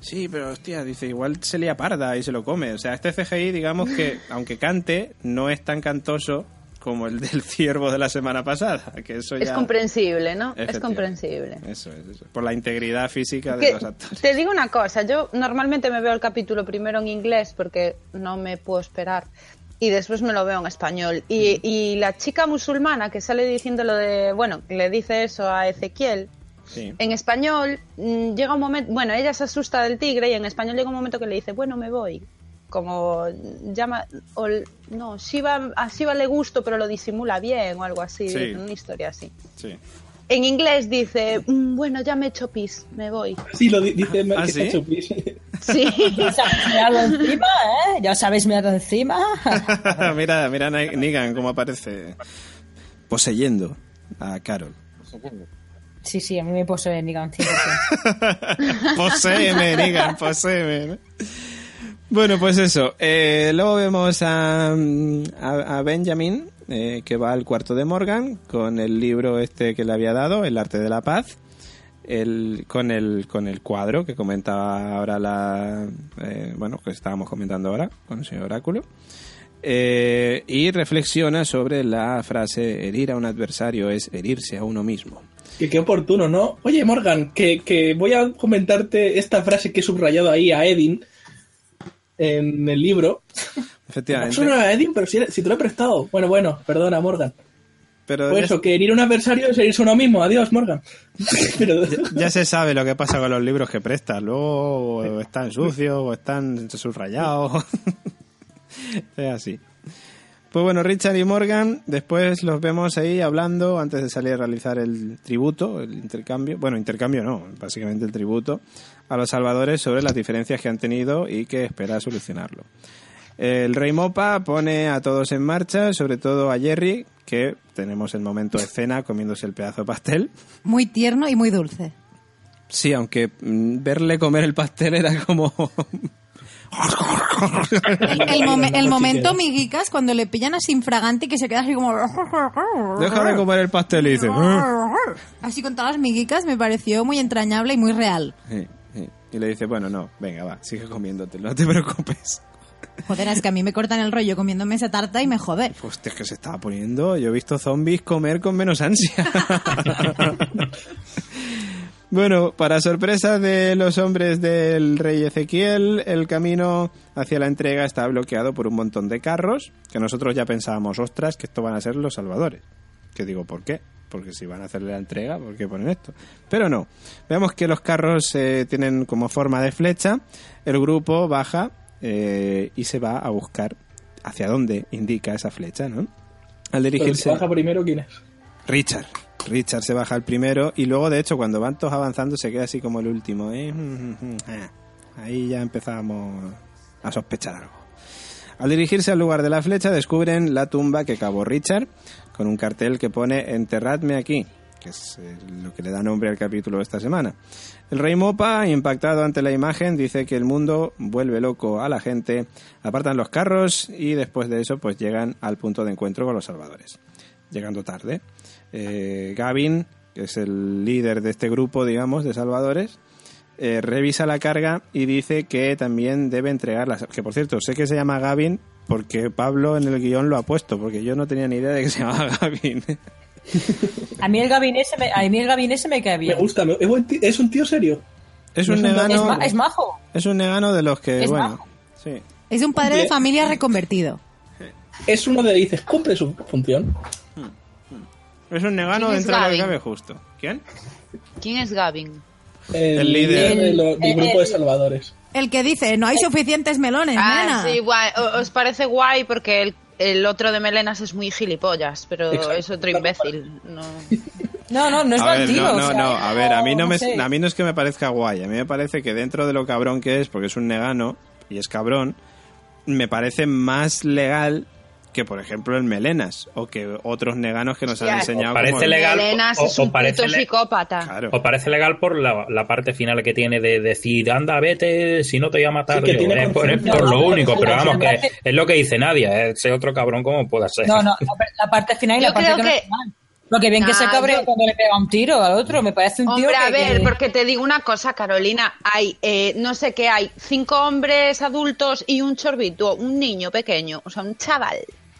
Sí, pero hostia, dice, igual se lía parda y se lo come. O sea, este CGI, digamos que, aunque cante, no es tan cantoso como el del ciervo de la semana pasada. Que eso Es comprensible, ¿no? Es comprensible. Eso es, eso. Por la integridad física de Que los actores. te digo una cosa, yo normalmente me veo el capítulo primero en inglés porque no me puedo esperar y después me lo veo en español. Y, y la chica musulmana que sale diciendo lo de, bueno, le dice eso a Ezequiel, Sí. en español mm, llega un momento, bueno, ella se asusta del tigre y en español llega un momento que le dice, bueno, me voy. Como llama, o, no, Shiva, a Shiva le gusto pero lo disimula bien o algo así, Sí. una historia así. Sí. En inglés dice, "Mm, bueno, ya me he hecho pis, me voy. Sí, lo di- dice Mel ¿Ah, está hecho pis. Sí. Mearlo encima, ¿eh? Ya sabes mearlo encima. mira, mira Negan cómo aparece poseyendo a Carol. Sí, sí, a mí me posee Negan 100%. Poséeme, Negan, poséeme. ¿no? Bueno, pues eso. Eh, luego vemos a, a- a Benjamin, eh, que va al cuarto de Morgan con el libro este que le había dado, El arte de la paz. El, con, el, con el cuadro que comentaba ahora la. eh, bueno, que estábamos comentando ahora con el señor Oráculo. Eh, y reflexiona sobre la frase: herir a un adversario es herirse a uno mismo. Que qué oportuno, ¿no? Oye, Morgan, que, que voy a comentarte esta frase que he subrayado ahí a Edin en el libro. Efectivamente. No era Edin, pero si, si te lo he prestado. Bueno, bueno, perdona, Morgan. Pero Pues eso, que herir a un adversario es herirse a uno mismo. Adiós, Morgan. Pero, Ya se sabe lo que pasa con los libros que prestas. Luego o están sucios o están subrayados. es así. Pues bueno, Richard y Morgan, después los vemos ahí hablando antes de salir a realizar el tributo, el intercambio. Bueno, intercambio no, básicamente el tributo a los salvadores sobre las diferencias que han tenido y que espera solucionarlo. El rey Mopa pone a todos en marcha, sobre todo a Jerry, que tenemos el momento de escena comiéndose el pedazo de pastel. Muy tierno y muy dulce. Sí, aunque mm, verle comer el pastel era como... El, momen- el momento miguicas cuando le pillan así infragante que se queda así como... Deja de comer el pastel y dice... "Ah". Así con todas las miguicas me pareció muy entrañable y muy real. Sí, sí. Y le dice, bueno, no, venga, va, sigue comiéndote, no te preocupes. Joder, es que a mí me cortan el rollo comiéndome esa tarta y me jode. Hostia, es que se estaba poniendo... Yo he visto zombies comer con menos ansia. Bueno, para sorpresa de los hombres del rey Ezequiel, el camino hacia la entrega está bloqueado por un montón de carros, que nosotros ya pensábamos, ostras, que esto van a ser los salvadores. Que digo, ¿por qué? Porque si van a hacerle la entrega, ¿por qué ponen esto? Pero no. Vemos que los carros eh, tienen como forma de flecha, el grupo baja eh, y se va a buscar hacia dónde indica esa flecha, ¿no? Al pero dirigirse... baja primero, ¿quién es? Richard. Richard se baja el primero y luego, de hecho, cuando van todos avanzando se queda así como el último. ¿eh? Ahí ya empezamos a sospechar algo. Al dirigirse al lugar de la flecha descubren la tumba que cavó Richard con un cartel que pone enterradme aquí, que es eh, lo que le da nombre al capítulo de esta semana. El rey Mopa, impactado ante la imagen, dice que el mundo vuelve loco a la gente, apartan los carros y después de eso pues llegan al punto de encuentro con los salvadores. Llegando tarde. Eh, Gavin, que es el líder de este grupo, digamos, de salvadores, eh, revisa la carga y dice que también debe entregarlas. Que por cierto, sé que se llama Gavin porque Pablo en el guion lo ha puesto, porque yo no tenía ni idea de que se llamaba Gavin. A mí el gabinete me, a mí el gabinete me cae Me bien. gusta, me- ti- es un tío serio. Es un un- Es, negano. ma- es majo. Es un negano de los que, Es bueno. majo. Sí. Es un padre de familia reconvertido. Es uno de dices, cumple su función. Es un negano ¿Quién es dentro de lo que Gavin? cabe justo. ¿Quién? ¿Quién es Gavin? El, El líder. de lo- del El- grupo de el- salvadores. El que dice, no hay suficientes melones, Ah, nena. sí, guay. ¿Os parece guay? Porque el, el otro de Melenas es muy gilipollas, pero Exacto. es otro imbécil. No. No, no, no es a ver, tío. no, o no, sea, no, a ver, a mí no, me, sé. a mí no es que me parezca guay, a mí me parece que dentro de lo cabrón que es, porque es un negano y es cabrón, me parece más legal que, por ejemplo, el Melenas o que otros neganos que nos han enseñado. parece como el- legal. Melenas o- es o parece puto le- psicópata. Claro. ¿Os parece legal por la, la parte final que tiene de decir, anda, vete, si no te voy a matar? Sí, que yo"? tiene es, por, es conciencia. por lo único, pero vamos, que es lo que dice Nadia, ese otro cabrón como pueda ser. No, no, la, parte final y Yo la parte creo que, que-. Lo que bien que se Nah, cabrea yo- cuando le pega un tiro al otro, me parece un tío Hombre, a que- ver, que- porque te digo una cosa, Carolina. Hay, eh, no sé qué hay, cinco hombres adultos y un chorbito, un niño pequeño, o sea, un chaval.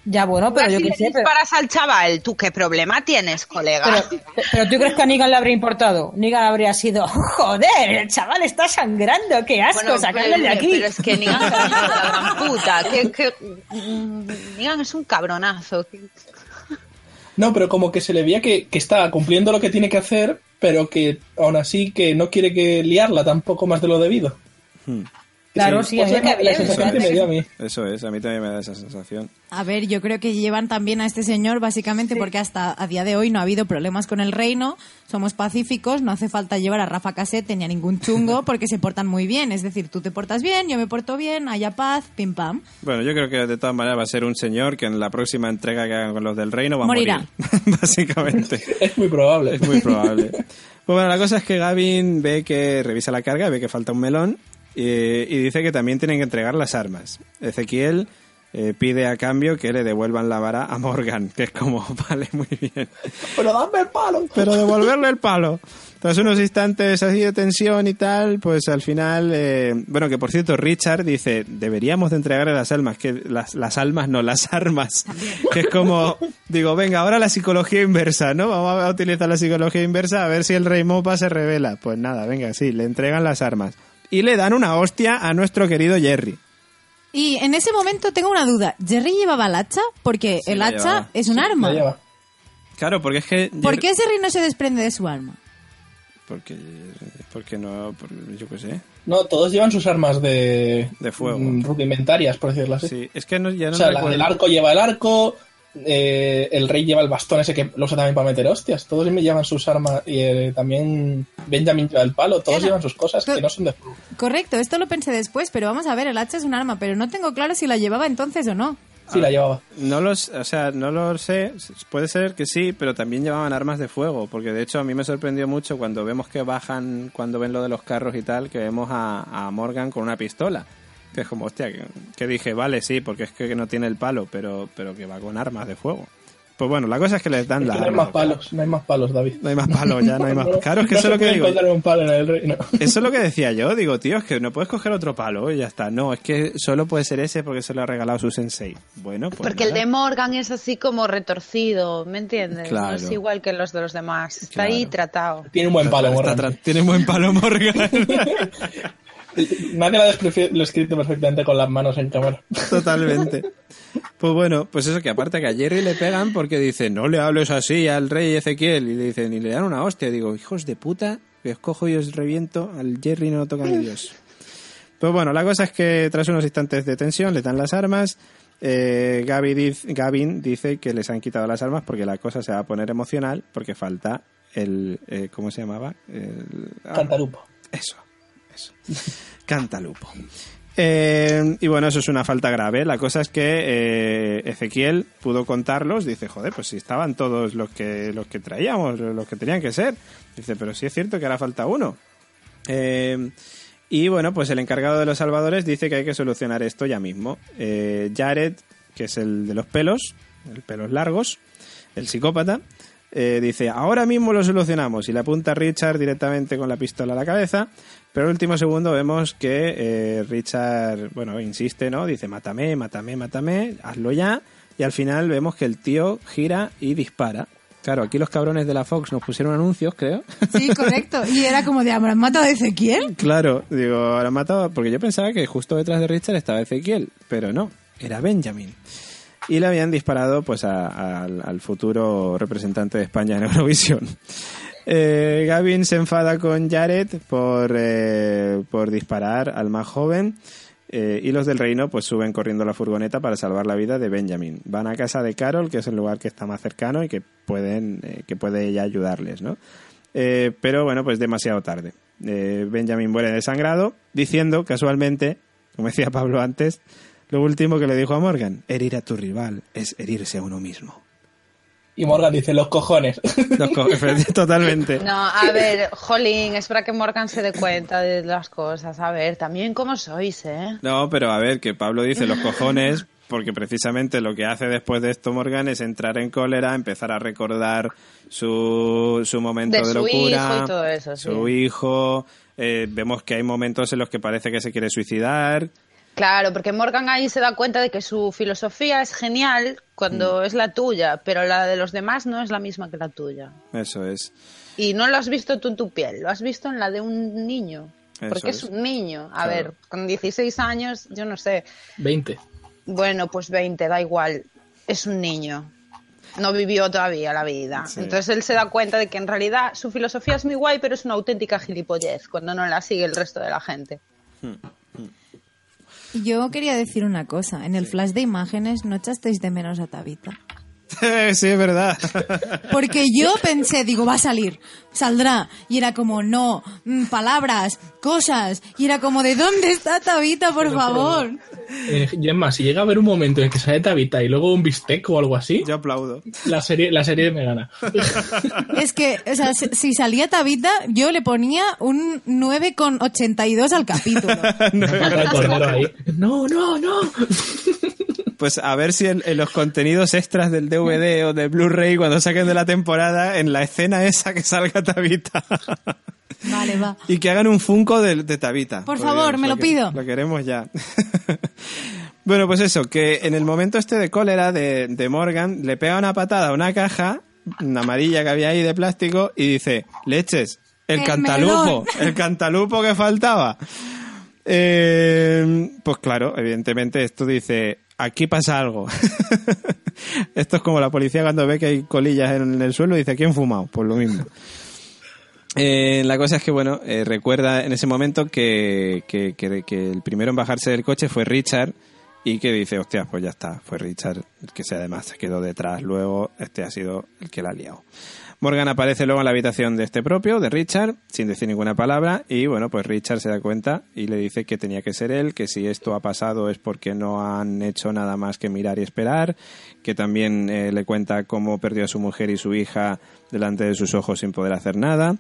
Ya, bueno, pero yo y qué le sé, pero, disparas al chaval, ¿tú qué problema tienes, colega? pero, pero ¿tú crees que a Negan le habría importado? Negan habría sido, joder, el chaval está sangrando, qué asco, Bueno, sacarle de aquí. Pero es que Negan es la gran puta. Que, que, mm, Negan es un cabronazo. No, pero como que se le veía que, que está cumpliendo lo que tiene que hacer, pero que aún así que no quiere que liarla tampoco más de lo debido. Claro, sí, a Pues me que me parece dio a mí. Eso es, a mí también me da esa sensación. A ver, yo creo que llevan también a este señor básicamente porque hasta a día de hoy no ha habido problemas con el reino, somos pacíficos, no hace falta llevar a Rafa Casete ni a ningún chungo porque se portan muy bien. Es decir, tú te portas bien, yo me porto bien, haya paz, pim pam. Bueno, yo creo que de todas maneras va a ser un señor que en la próxima entrega que hagan con los del reino va a Morirá. morir. Básicamente. Es muy probable. Es muy probable. Pues bueno, la cosa es que Gavin ve que revisa la carga, ve que falta un melón eh, y dice que también tienen que entregar las armas. Ezequiel eh, pide a cambio que le devuelvan la vara a Morgan, que es como, vale, muy bien. Pero dame el palo. Pero devolverle el palo. Tras unos instantes así de tensión y tal, pues al final, eh, bueno, que por cierto, Richard dice, deberíamos de entregarle las almas, que las, las almas no, las armas. Que es como, digo, venga, ahora la psicología inversa, ¿no? Vamos a utilizar la psicología inversa a ver si el rey Mopa se revela. Pues nada, venga, sí, le entregan las armas. Y le dan una hostia a nuestro querido Jerry. Y en ese momento tengo una duda, ¿Jerry llevaba el hacha? Porque Sí, el la hacha llevaba. es un arma. Lleva. Claro, porque es que... ¿Por Jerry- qué Jerry no se desprende de su arma? Porque, porque no, por- yo qué sé. No, todos llevan sus armas de, De fuego. mm, rudimentarias, por decirlo así. Sí, es que no, ya no o sea, la del arco lleva el arco, eh, el rey lleva el bastón ese que lo usa también para meter hostias. Todos llevan sus armas y eh, también Benjamin lleva el palo. Todos Claro. llevan sus cosas que no son de fuego. Correcto, esto lo pensé después, pero vamos a ver, el hacha es un arma, pero no tengo claro si la llevaba entonces o no. Sí, la llevaba. No los, o sea, no lo sé, puede ser que sí, pero también llevaban armas de fuego, porque de hecho a mí me sorprendió mucho cuando vemos que bajan, cuando ven lo de los carros y tal, que vemos a, a Morgan con una pistola. Que es como, hostia, que, que dije, vale, sí, porque es que no tiene el palo, pero, pero que va con armas de fuego. Pues bueno, la cosa es que les dan Es la que no hay más palos, no hay más palos, David. No hay más palos ya, no hay más. Claro, es que No eso es lo que digo. un palo en el reino. Eso es lo que decía yo, digo, tío, es que no puedes coger otro palo y ya está. No, es que solo puede ser ese porque se lo ha regalado su sensei. Bueno, pues Porque el nada. de Morgan es así como retorcido, ¿me entiendes? Claro. No es igual que los de los demás. Está Claro. ahí tratado. Tiene un buen palo, Morgan. Tiene un buen palo Morgan. Nadie lo ha descrito- perfectamente con las manos en cámara. Totalmente. Pues bueno, pues eso que aparte que a Jerry le pegan porque dice, no le hables así al rey Ezequiel. Y le dicen, y le dan una hostia. Digo, hijos de puta, que os cojo y os reviento. Al Jerry no lo toca ni Dios. Pues bueno, la cosa es que tras unos instantes de tensión le dan las armas. Eh, Gaby diz- Gavin dice que les han quitado las armas porque la cosa se va a poner emocional porque falta el... eh, ¿Cómo se llamaba? El, ah, Cantarupo. eso, eso. Cantalupo. Eh, y bueno, eso es una falta grave. La cosa es que eh, Ezequiel pudo contarlos. Dice, joder, pues si estaban todos los que, los que traíamos, los que tenían que ser. Dice, pero sí es cierto que ahora falta uno. Eh, y bueno, pues el encargado de los salvadores dice que hay que solucionar esto ya mismo. Jared, que es el de los pelos, el pelos largos, el psicópata, dice, ahora mismo lo solucionamos. Y le apunta a Richard directamente con la pistola a la cabeza. Pero al último segundo vemos que eh, Richard, bueno, insiste, ¿no? Dice, mátame, mátame, mátame, hazlo ya. Y al final vemos que el tío gira y dispara. Claro, aquí los cabrones de la Fox nos pusieron anuncios, creo. Sí, correcto. Y era como de, ¿habrán matado a Ezequiel? Claro, digo, ahora matado, porque yo pensaba que justo detrás de Richard estaba Ezequiel, pero no, era Benjamin. Y le habían disparado pues a- a- al, al futuro representante de España en Eurovisión. Eh, Gavin se enfada con Jared por, eh, por disparar al más joven eh, y los del reino pues suben corriendo la furgoneta para salvar la vida de Benjamin. Van a casa de Carol, que es el lugar que está más cercano y que pueden que puede ella ayudarles, ¿no? Pero bueno, pues demasiado tarde. Benjamin muere desangrado, diciendo casualmente, como decía Pablo antes, lo último que le dijo a Morgan, herir a tu rival es herirse a uno mismo. Y Morgan dice, los cojones. Los co- Totalmente. No, a ver, jolín, es para que Morgan se dé cuenta de las cosas. A ver, también cómo sois, ¿eh? No, pero a ver, que Pablo dice los cojones, porque precisamente lo que hace después de esto Morgan es entrar en cólera, empezar a recordar su, su momento De de, su locura, hijo y todo eso, sí. su hijo, eh, vemos que hay momentos en los que parece que se quiere suicidar, Claro, porque Morgan ahí se da cuenta de que su filosofía es genial cuando es la tuya, pero la de los demás no es la misma que la tuya. eso es. Y no lo has visto tú en tu piel, lo has visto en la de un niño. Eso Porque es. es. un niño. A Claro. ver, con 16 años, yo no sé. 20. Bueno, pues 20, da igual. Es un niño. No vivió todavía la vida. Sí. Entonces él se da cuenta de que en realidad su filosofía es muy guay, pero es una auténtica gilipollez cuando no la sigue el resto de la gente. Yo quería decir una cosa. En el flash de imágenes no echasteis de menos a Tabitha. sí, es verdad. Porque yo pensé, digo, va a salir, saldrá. Y era como, no, mm, palabras, cosas. Y era como, ¿de dónde está Tabitha, por favor? Eh, Gemma, si llega a haber un momento en que sale Tabita y luego un bistec o algo así, Yo aplaudo. la serie, la serie me gana. Es que, o sea, si salía Tabitha, yo le ponía un 9,82 al capítulo. El. No, no, no. Pues a ver si en, en los contenidos extras del DVD o del Blu-ray, cuando saquen de la temporada, en la escena esa que salga Tabita. Vale, va. y que hagan un Funko de, de Tabita. Por favor, me lo pido. Lo queremos ya. bueno, pues eso, que en el momento este de cólera de, de Morgan, le pega una patada a una caja, una amarilla que había ahí de plástico, y dice, leches, el, El cantalupo, melón". el cantalupo que faltaba. Eh, pues claro, evidentemente esto dice, aquí pasa algo. esto es como la policía cuando ve que hay colillas en el suelo y dice, ¿quién fumado? Pues lo mismo. Eh, la cosa es que, bueno, eh, recuerda en ese momento que, que, que- que el primero en bajarse del coche fue Richard y que dice, hostia, pues ya está, fue Richard, que se además se quedó detrás luego, este ha sido el que la ha liado. Morgan aparece luego en la habitación de este propio, de Richard, sin decir ninguna palabra, y bueno, pues Richard se da cuenta y le dice que tenía que ser él, que si esto ha pasado es porque no han hecho nada más que mirar y esperar, que también eh, le cuenta cómo perdió a su mujer y su hija delante de sus ojos sin poder hacer nada,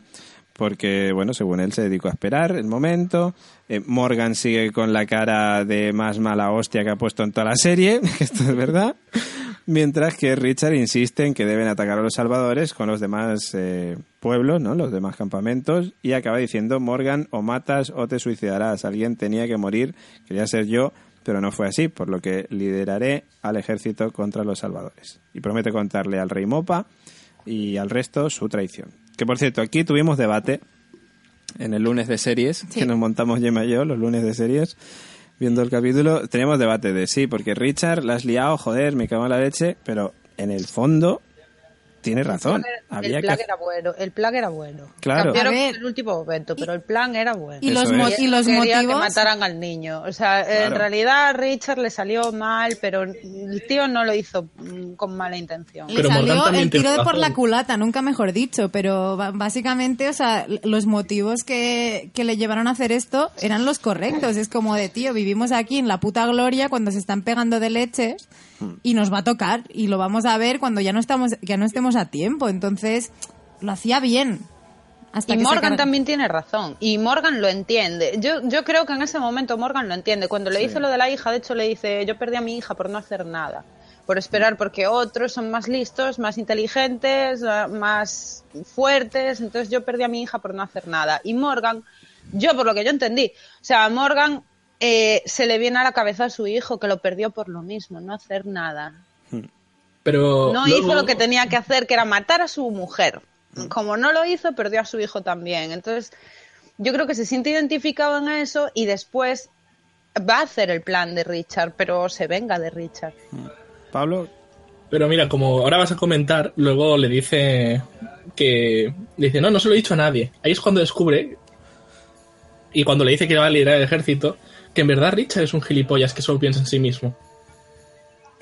porque, bueno, según él se dedicó a esperar el momento. Eh, Morgan sigue con la cara de más mala hostia que ha puesto en toda la serie, esto es verdad. Mientras que Richard insiste en que deben atacar a los salvadores con los demás eh, pueblos, ¿no? Los demás campamentos. Y acaba diciendo, Morgan, o matas o te suicidarás. Alguien tenía que morir. Quería ser yo, pero no fue así. Por lo que lideraré al ejército contra los salvadores. Y promete contarle al rey Mopa y al resto su traición. Que por cierto, aquí tuvimos debate en el lunes de series, Sí. que nos montamos Gemma y yo, los lunes de series, viendo el capítulo, teníamos debate de sí, porque Richard la has liado, joder, me cago en la leche, pero en el fondo tiene razón. Había el plan que... era bueno, el plan era bueno. Claro. Cambiaron en el último momento, pero el plan era bueno. Y los, mo- y los motivos... que mataran al niño. O sea, en realidad a Richard le salió mal, pero el tío no lo hizo mm, con mala intención. Le Pero salió el tiro de por la culata, nunca mejor dicho, pero básicamente, o sea, los motivos que, que le llevaron a hacer esto eran los correctos. Es como de, tío, vivimos aquí en la puta gloria cuando se están pegando de leches y nos va a tocar y lo vamos a ver cuando ya no estamos, ya no estemos a tiempo. Entonces, lo hacía bien. Hasta y que Morgan sacaron- también tiene razón. Y Morgan lo entiende. Yo, yo creo que en ese momento Morgan lo entiende. Cuando le dice lo de la hija, de hecho le dice, yo perdí a mi hija por no hacer nada. Por esperar, porque otros son más listos, más inteligentes, eh, más fuertes. Entonces yo perdí a mi hija por no hacer nada. Y Morgan, yo por lo que yo entendí, o sea, a Morgan eh, se le viene a la cabeza a su hijo que lo perdió por lo mismo, no hacer nada. Pero No luego- hizo lo que tenía que hacer, que era matar a su mujer. Como no lo hizo, perdió a su hijo también. Entonces, yo creo que se siente identificado en eso y después va a hacer el plan de Richard, pero se venga de Richard. Pablo, Pero mira, como ahora vas a comentar, luego le dice que. le dice, no, no se lo he dicho a nadie. Ahí es cuando descubre. Y cuando le dice que va a liderar el ejército, que en verdad Richard es un gilipollas que solo piensa en sí mismo.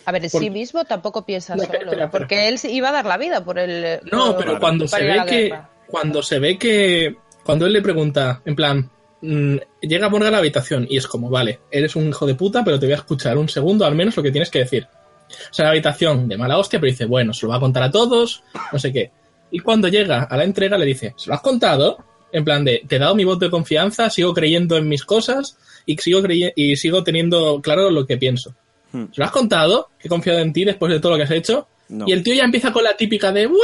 A ver, en Por- sí mismo tampoco piensa No, solo, espera, espera, espera. porque él iba a dar la vida por el... No, por- pero cuando se ve que. guerra. Cuando se ve que. Cuando él le pregunta, en plan. mm, llega Morgan a la habitación y es como, vale, eres un hijo de puta, pero te voy a escuchar un segundo al menos lo que tienes que decir. O sea, la habitación de mala hostia, pero dice, bueno, se lo va a contar a todos, no sé qué. Y cuando llega a la entrega le dice, ¿se lo has contado? En plan de, te he dado mi voto de confianza, sigo creyendo en mis cosas y sigo, y sigo teniendo claro lo que pienso. Hmm. ¿Se lo has contado? Que he confiado en ti después de todo lo que has hecho. No. Y el tío ya empieza con la típica de, bueno,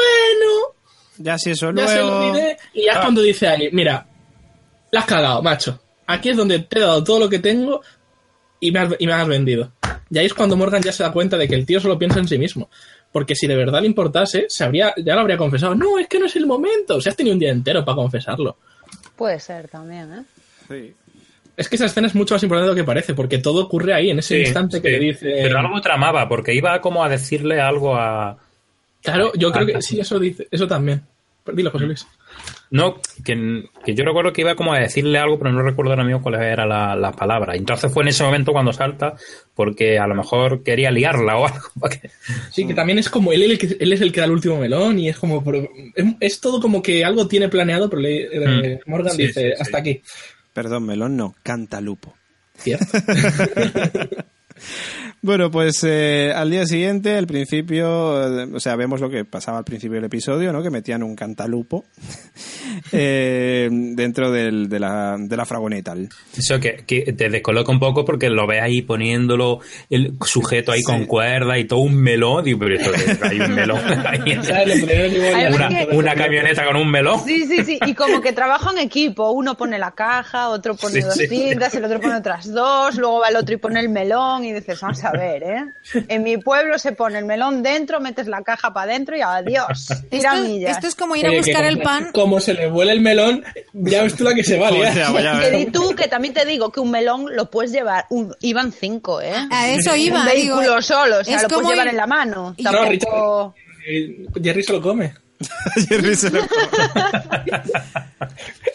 ya si eso ya se lo diré. Y ya es Ah. cuando dice ahí, mira, la has cagado, macho. Aquí es donde te he dado todo lo que tengo y me has, y me has vendido. Y ahí es cuando Morgan ya se da cuenta de que el tío solo piensa en sí mismo. Porque si de verdad le importase, se habría, ya lo habría confesado. No, es que no es el momento. O sea, has tenido un día entero para confesarlo. Puede ser también, ¿eh? Sí. Es que esa escena es mucho más importante de lo que parece, porque todo ocurre ahí, en ese Sí, instante que le dice... Pero algo tramaba, porque iba como a decirle algo a. Claro, yo creo que sí, eso dice, eso también. Dilo, José Luis. No, que, que yo recuerdo que iba como a decirle algo, pero no recuerdo ahora mismo cuáles eran la- las palabras. Entonces fue en ese momento cuando salta, porque a lo mejor quería liarla o algo. Sí, que también es como él, es el que da el último melón y es como... es, es todo como que algo tiene planeado, pero le- eh, Mm. Morgan Sí, dice, sí, sí. hasta aquí. Perdón, melón no, cantalupo. Cierto. Bueno, pues eh, al día siguiente, al principio, eh, o sea, vemos lo que pasaba al principio del episodio, ¿no? Que metían un cantalupo eh, dentro del- de, la, de la fragoneta. Eso que, que te descoloca un poco porque lo ves ahí poniéndolo el sujeto ahí con cuerda y todo un melón. Digo, pero esto hay un melón Una, una camioneta con un melón. Sí, sí, sí. Y como que trabaja en equipo. Uno pone la caja, otro pone Sí, dos sí. cintas, el otro pone otras dos, luego va el otro y pone el melón y dices, vamos a ver, ¿eh? En mi pueblo se pone el melón dentro, metes la caja para adentro y adiós. Tira Esto, millas. esto es como ir a buscar el pan. Como se le vuela el melón, ya ves tú la que se vale. O sea, ver. di tú que también te digo que un melón lo puedes llevar. un- iban cinco, ¿eh? A eso iba. un vehículo digo, solo, o sea, es lo puedes llevar ir- en la mano. Y- No, Tampoco... Eh, Jerry se lo come. Jerry se lo-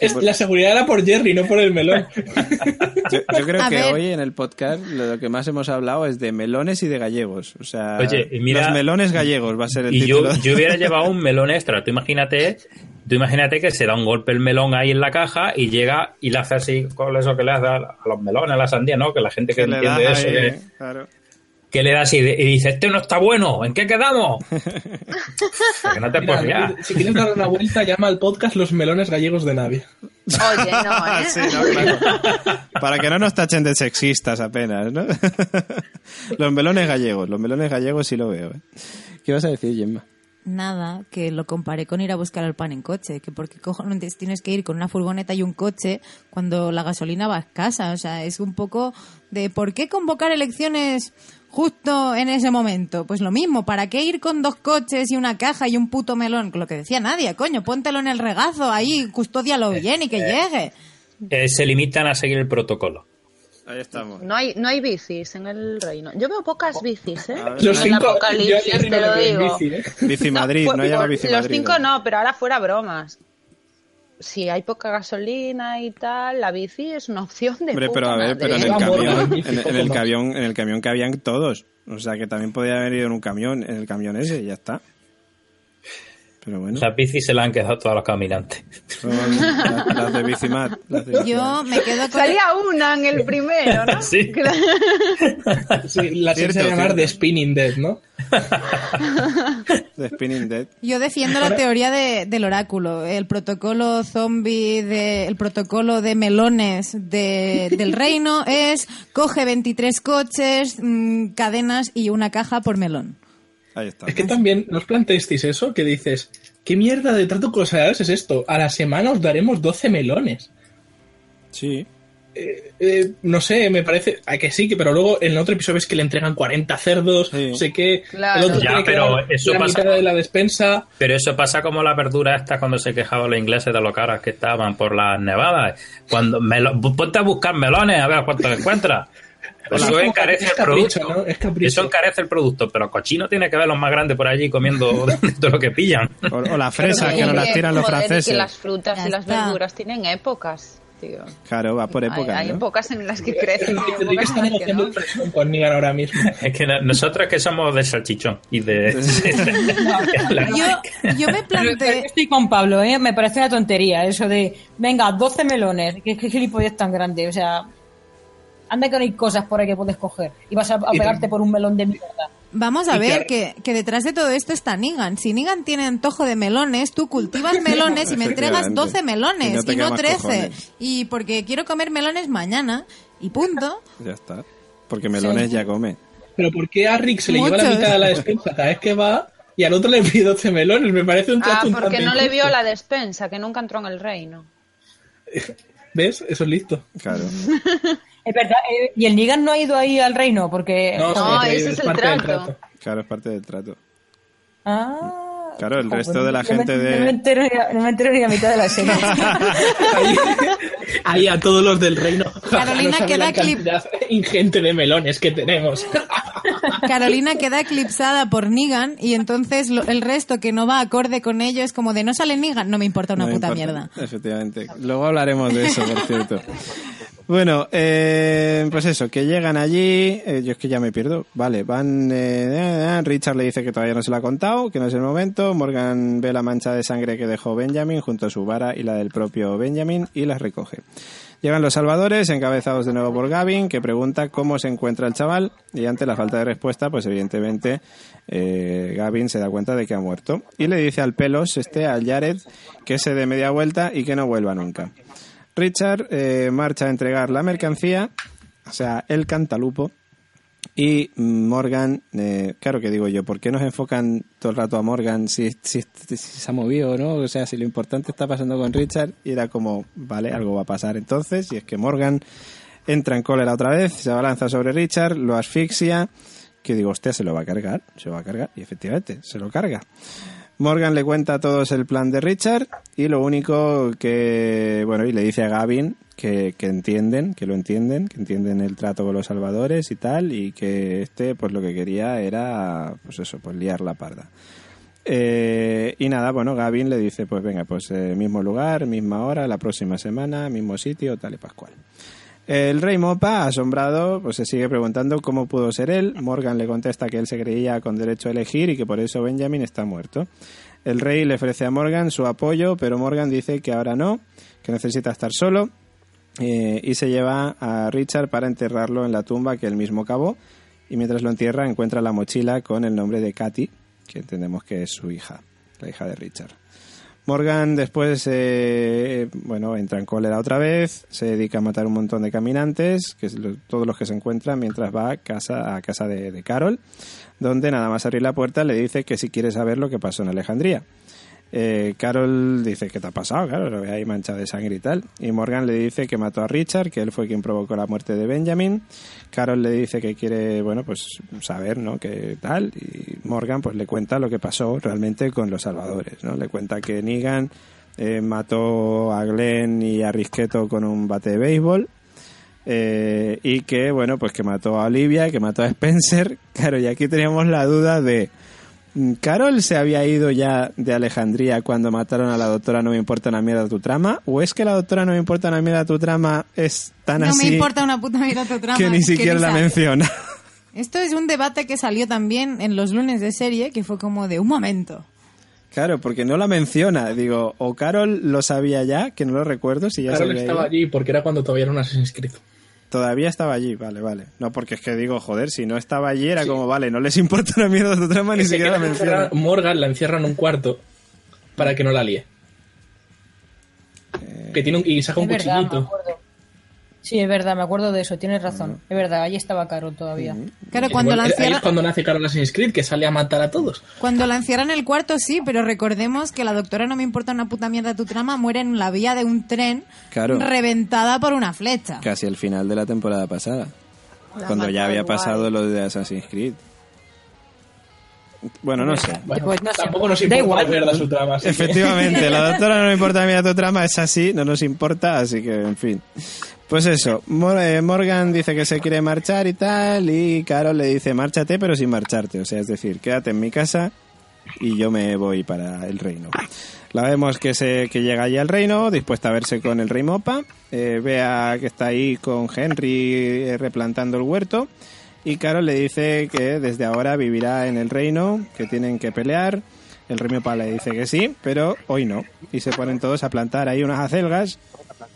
Es- la seguridad era por Jerry, no por el melón. Yo, yo creo A que ver. hoy en el podcast lo que más hemos hablado es de melones y de gallegos. O sea, Oye, mira- los melones gallegos va a ser el Y yo, título. yo hubiera llevado un melón extra. Tú imagínate, tú imagínate que se da un golpe el melón ahí en la caja y llega y le hace así con eso que le hace a a los melones, a la sandía, ¿no? Que la gente que, entiende eso, ahí, que. Claro. Que le da así de- y dice, este no está bueno, ¿en qué quedamos? que no te Mira, puedes liar. si quieres dar una vuelta, llama al podcast Los melones gallegos de Navia. Oye, no, ¿eh? Sí, no, claro. Para que no nos tachen de sexistas apenas, ¿no? los melones gallegos, los melones gallegos sí lo veo. ¿eh? ¿Qué vas a decir, Gemma? Nada, que lo comparé con ir a buscar el pan en coche. Que porque cojones tienes que ir con una furgoneta y un coche cuando la gasolina va a escasa. O sea, es un poco de ¿por qué convocar elecciones justo en ese momento? Pues lo mismo, ¿para qué ir con dos coches y una caja y un puto melón? Lo que decía Nadia, coño, póntelo en el regazo, ahí, custódialo bien y que llegue. Eh, se limitan a seguir el protocolo. Ahí estamos. No hay, no hay bicis en el reino. Yo veo pocas bicis, ¿eh? Los En cinco, apocalipsis, te no lo digo. bici, ¿eh? Bici Madrid, Pues, no llama por- Bici Los Madrid. cinco no, pero ahora fuera bromas. Si hay poca gasolina y tal, la bici es una opción de Hombre, puta pero a ver, madre, pero en el camión, en, en el camión, en el camión que habían todos. O sea, que también podía haber ido en un camión, en el camión ese y ya está. Pero bueno, Las bicis se la han quedado todos los caminantes. son las, las de Bicimat. las de Bicimat. Yo me quedo con... Salía una en el primero, ¿no? Sí. Sí, la se Cierto, a llamar. The Spinning Dead, ¿no? de Spinning Dead. Yo defiendo la teoría de- del oráculo, el protocolo zombie, de, el protocolo de melones de- del reino es coge 23 coches, mm, cadenas y una caja por melón. Ahí está. Es que también nos planteasteis eso, que dices, ¿qué mierda de trato con los salarios es esto? A la semana os daremos 12 melones. Sí. Eh, eh, no sé, me parece a que sí, que pero luego en el otro episodio es que le entregan 40 cerdos, Sí. no sé qué. Claro. El otro Ya, tiene que pero dar eso la pasa- mitad de la despensa. Pero eso pasa como la verdura esta cuando se quejaban los ingleses de lo caras que estaban por las nevadas. Cuando melo- ponte a buscar melones a ver cuántos encuentras. Eso encarece Es el capricho, producto. ¿no? Es. Eso encarece el producto, pero cochino tiene que ver los más grandes por allí comiendo todo lo que pillan. O, o la fresa, Pero que nos las tiran los franceses. que las frutas y las verduras tienen épocas, tío. Claro, va por Hay- época. hay, ¿no? épocas en las que crecen. épocas que no. presión con Negan ahora mismo. Es que no- nosotros que somos de salchichón y de... Yo, yo me planteé... estoy con Pablo, ¿eh? me parece una tontería eso de, venga, 12 melones, ¿qué, qué gilipollas tan grande? O sea, anda que no hay cosas por ahí que puedes coger y vas a, pegarte por un melón de mierda. Vamos a Y ver que- que, detrás de todo esto está Nigan. Si Nigan tiene antojo de melones, tú cultivas melones y me entregas Efectivamente. 12 melones Y no y no queda más 13. cojones. Y porque quiero comer melones mañana y punto. Ya está. Porque melones ya come. Pero ¿por qué a Rick se le lleva la Muchos. mitad de la despensa cada vez que va y al otro le pide 12 melones? Me parece un Ah, porque no le vio la despensa, que nunca entró en el reino. ¿Ves? Eso es listo. Claro. Es verdad, eh, y el Nigan no ha ido ahí al reino porque... No, No, sí, ese es el parte del trato. Claro, es parte del trato. Ah, Claro, el joder, resto de la no me- gente de- No me entero, ni a- no me entero ni a mitad de la serie. Ahí, ahí a todos los del reino. Carolina No queda la cantidad ingente de melones que tenemos. Carolina queda eclipsada por Nigan y entonces lo- el resto que no va acorde con ello es como de no sale Nigan, no me importa una puta importa. mierda. Efectivamente. Luego hablaremos de eso, por cierto. Bueno, eh, pues eso, que llegan allí, eh, yo es que ya me pierdo. Vale, van, eh, eh, Richard le dice que todavía no se lo ha contado, que no es el momento. Morgan ve la mancha de sangre que dejó Benjamin junto a su vara y la del propio Benjamin y las recoge. Llegan los salvadores, encabezados de nuevo por Gavin, que pregunta cómo se encuentra el chaval y ante la falta de respuesta, pues evidentemente eh, Gavin se da cuenta de que ha muerto y le dice al pelos, este, al Jared, que se dé media vuelta y que no vuelva nunca. Richard eh, marcha a entregar la mercancía, o sea, el cantalupo, y Morgan, eh, claro que digo yo, ¿por qué nos enfocan todo el rato a Morgan si, si, si se ha movido o no? O sea, si lo importante está pasando con Richard, y era como, vale, algo va a pasar entonces, y es que Morgan entra en cólera otra vez, se abalanza sobre Richard, lo asfixia, que digo, hostia, se lo va a cargar, se lo va a cargar, y efectivamente, se lo carga. Morgan le cuenta a todos el plan de Richard y lo único que, bueno, y le dice a Gavin que, que entienden, que lo entienden, que entienden el trato con los salvadores y tal, y que este, pues lo que quería era, pues eso, pues liar la parda. Eh, y nada, bueno, Gavin le dice, pues venga, pues eh, mismo lugar, misma hora, la próxima semana, mismo sitio, tal y pascual. El rey Mopa, asombrado, pues se sigue preguntando cómo pudo ser él. Morgan le contesta que él se creía con derecho a elegir y que por eso Benjamin está muerto. El rey le ofrece a Morgan su apoyo, pero Morgan dice que ahora no, que necesita estar solo eh, y se lleva a Richard para enterrarlo en la tumba que él mismo cavó y mientras lo entierra encuentra la mochila con el nombre de Katy, que entendemos que es su hija, la hija de Richard. Morgan después, eh, bueno, entra en cólera otra vez, se dedica a matar un montón de caminantes, que es lo- todos los que se encuentran, mientras va a casa, a casa de Carol, donde nada más abrir la puerta le dice que si quiere saber lo que pasó en Alejandría. Eh, Carol dice, ¿qué te ha pasado? Claro, lo ve ahí mancha de sangre y tal. Y Morgan le dice que mató a Richard, que él fue quien provocó la muerte de Benjamin. Carol le dice que quiere, bueno, pues saber, ¿no? Que tal. Y Morgan pues le cuenta lo que pasó realmente con los salvadores, ¿no? Le cuenta que Negan eh, mató a Glenn y a Risqueto con un bate de béisbol. Eh, y que, bueno, pues que mató a Olivia, que mató a Spencer. Claro, y aquí teníamos la duda de... ¿Carol se había ido ya de Alejandría cuando mataron a la doctora No me importa una mierda tu trama? ¿O es que la doctora No me importa una mierda tu trama es tan No así me importa una puta mierda tu trama. que ni siquiera la menciona? Esto es un debate que salió también en los lunes de serie, que fue como de un momento. Claro, porque no la menciona. Digo, o Carol lo sabía ya, que no lo recuerdo, si ya Carol sabía estaba allí porque era cuando todavía era un Assassin's Creed. Todavía estaba allí, vale, vale. No, porque es que digo, joder, si no estaba allí era como, vale, no les importa una mierda tu trama, ni siquiera la queda menciona. encerrada- Morgan la encierra en un cuarto para que no la líe. Eh, Que tiene un, y saca un Es verdad, me cuchillito. Sí, es verdad, me acuerdo de eso, tienes razón. Es verdad, ahí estaba Carol todavía. Claro, cuando Ahí es cuando nace Carol Assassin's Creed, que sale a matar a todos. cuando la encierran en el cuarto sí, pero recordemos que la doctora no me importa una puta mierda tu trama muere en la vía de un tren Claro. reventada por una flecha. Casi al final de la temporada pasada. La cuando ya había igual. pasado lo de Assassin's Creed. Bueno, no sé. Bueno, Pues no sé. tampoco nos Da importa igual. la mierda su trama. así que- Efectivamente, la doctora no le importa mira tu trama, es así, no nos importa, así que, en fin. Pues eso, eh, Morgan dice que se quiere marchar y tal, y Carol le dice, márchate pero sin marcharte, o sea, es decir, quédate en mi casa y yo me voy para el reino. La vemos que se que llega allí al reino, dispuesta a verse con el rey Mopa, eh, vea que está ahí con Henry eh, replantando el huerto, y Carol le dice que desde ahora vivirá en el reino, que tienen que pelear. El rey Mopa le dice que sí, pero hoy no. Y se ponen todos a plantar ahí unas acelgas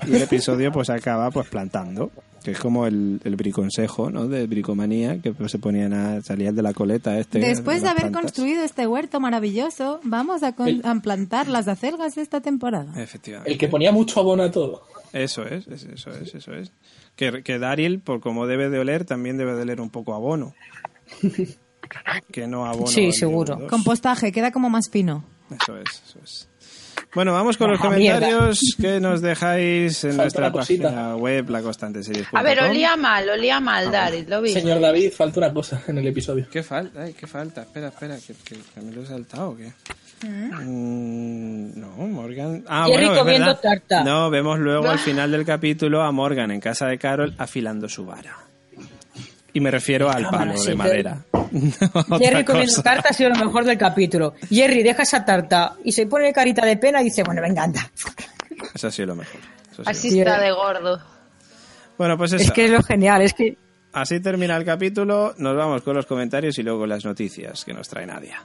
y el episodio pues acaba pues plantando. Que es como el, el briconsejo, ¿no? De bricomanía, que pues, se ponían a salir de la coleta este. Después de haber plantas. construido este huerto maravilloso, vamos a, con- El- a plantar las acelgas de esta temporada. Efectivamente. El que ponía mucho abono a todo. Eso es, es- eso es, eso es. Que, que Daryl, por como debe de oler, también debe de oler un poco abono. que no abono. Sí, seguro. Compostaje, queda como más fino. Eso es, eso es. Bueno, vamos con los Ah, mierda. comentarios que nos dejáis en Falta nuestra página web, la constante series. A ver, olía mal, olía mal, Daryl, lo vi. Señor David, falta una cosa en el episodio. ¿Qué falta? Ay, ¿qué falta? Espera, espera, que, que, que me lo he saltado, ¿o ¿qué? Mm, no, Morgan. Ah, Jerry bueno, comiendo tarta. No, vemos luego al final del capítulo a Morgan en casa de Carol afilando su vara. Y me refiero al palo sí, de madera. Jerry comiendo tarta ha sido lo mejor del capítulo. Jerry deja esa tarta y se pone carita de pena y dice, bueno, venga, anda. Eso ha sido lo mejor. Eso Así lo está de gordo. Bueno, pues Es eso. que es lo genial, es que... Así termina el capítulo, nos vamos con los comentarios y luego las noticias que nos trae Nadia.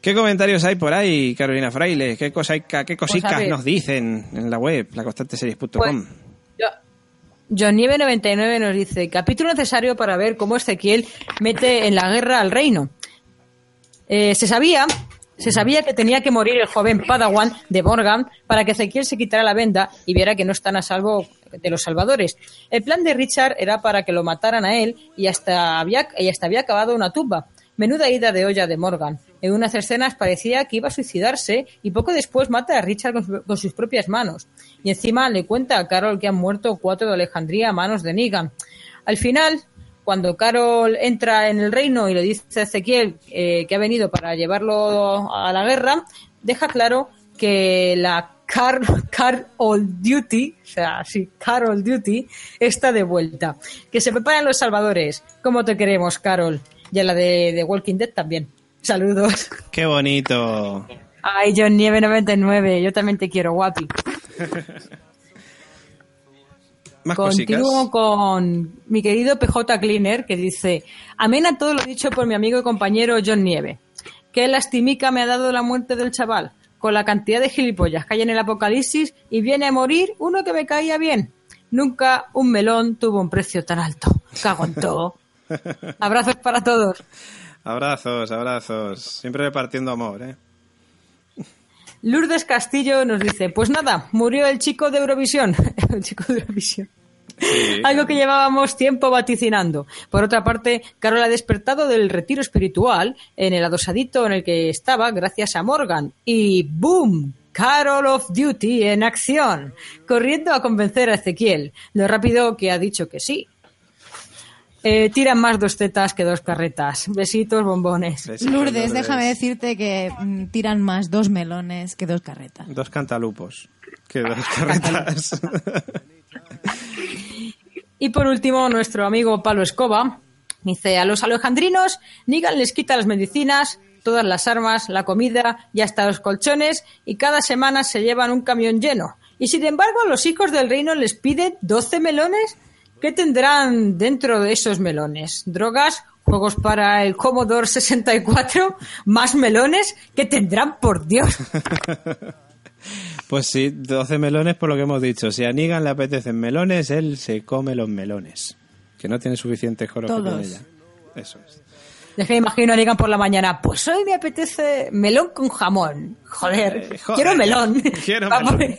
¿Qué comentarios hay por ahí, Carolina Fraile? ¿Qué, cosa, qué cositas ver. nos dicen en la web, laconstanteseries.com? Pues, yo- John Nieve 99 nos dice, capítulo necesario para ver cómo Ezequiel mete en la guerra al reino. Eh, se sabía, se sabía que tenía que morir el joven Padawan de Morgan para que Ezequiel se quitara la venda y viera que no están a salvo de los salvadores. El plan de Richard era para que lo mataran a él y hasta había, y hasta acabado una tumba. Menuda ida de olla de Morgan. En unas escenas parecía que iba a suicidarse y poco después mata a Richard con sus propias manos. Y encima le cuenta a Carol que han muerto cuatro de Alejandría a manos de Negan. Al final, cuando Carol entra en el reino y le dice a Ezequiel eh, que ha venido para llevarlo a la guerra, deja claro que la Car Carol Duty, o sea, sí, Carol Duty, está de vuelta. Que se preparan los salvadores. ¿Cómo te queremos, Carol? Y a la de, de Walking Dead también. Saludos. ¡Qué bonito! Ay, John Nieve 99, yo también te quiero, guapi. Más Continúo cositas. con mi querido PJ Cleaner que dice, amena todo lo dicho por mi amigo y compañero John Nieve. Qué lastimica me ha dado la muerte del chaval. Con la cantidad de gilipollas que hay en el apocalipsis y viene a morir uno que me caía bien. Nunca un melón tuvo un precio tan alto. Cago en todo. Abrazos para todos. Abrazos, abrazos. Siempre repartiendo amor, ¿eh? Lourdes Castillo nos dice, pues nada, murió el chico de Eurovisión. el chico de Eurovisión. Sí. Algo que llevábamos tiempo vaticinando. Por otra parte, Carol ha despertado del retiro espiritual en el adosadito en el que estaba gracias a Morgan. Y ¡boom! Carol of Duty en acción, corriendo a convencer a Ezequiel, lo rápido que ha dicho que sí. Eh, tiran más dos tetas que dos carretas. Besitos, bombones. Besitos, Lourdes, déjame decirte que mm, tiran más dos melones que dos carretas. Dos cantalupos. Que dos carretas. Y por último, nuestro amigo Pablo Escoba dice, a los alejandrinos, Negan les quita las medicinas, todas las armas, la comida y hasta los colchones y cada semana se llevan un camión lleno. Y sin embargo, los hijos del reino les piden 12 melones. ¿Qué tendrán dentro de esos melones? ¿Drogas? ¿Juegos para el Commodore 64? ¿Más melones? ¿Qué tendrán, por Dios? Pues sí, 12 melones por lo que hemos dicho. Si a Negan le apetecen melones, él se come los melones. Que no tiene suficiente joroba con ella. Eso es. Es que me imagino a Negan por la mañana. Pues hoy me apetece melón con jamón. Joder, Eh, joder, quiero melón. quiero melón.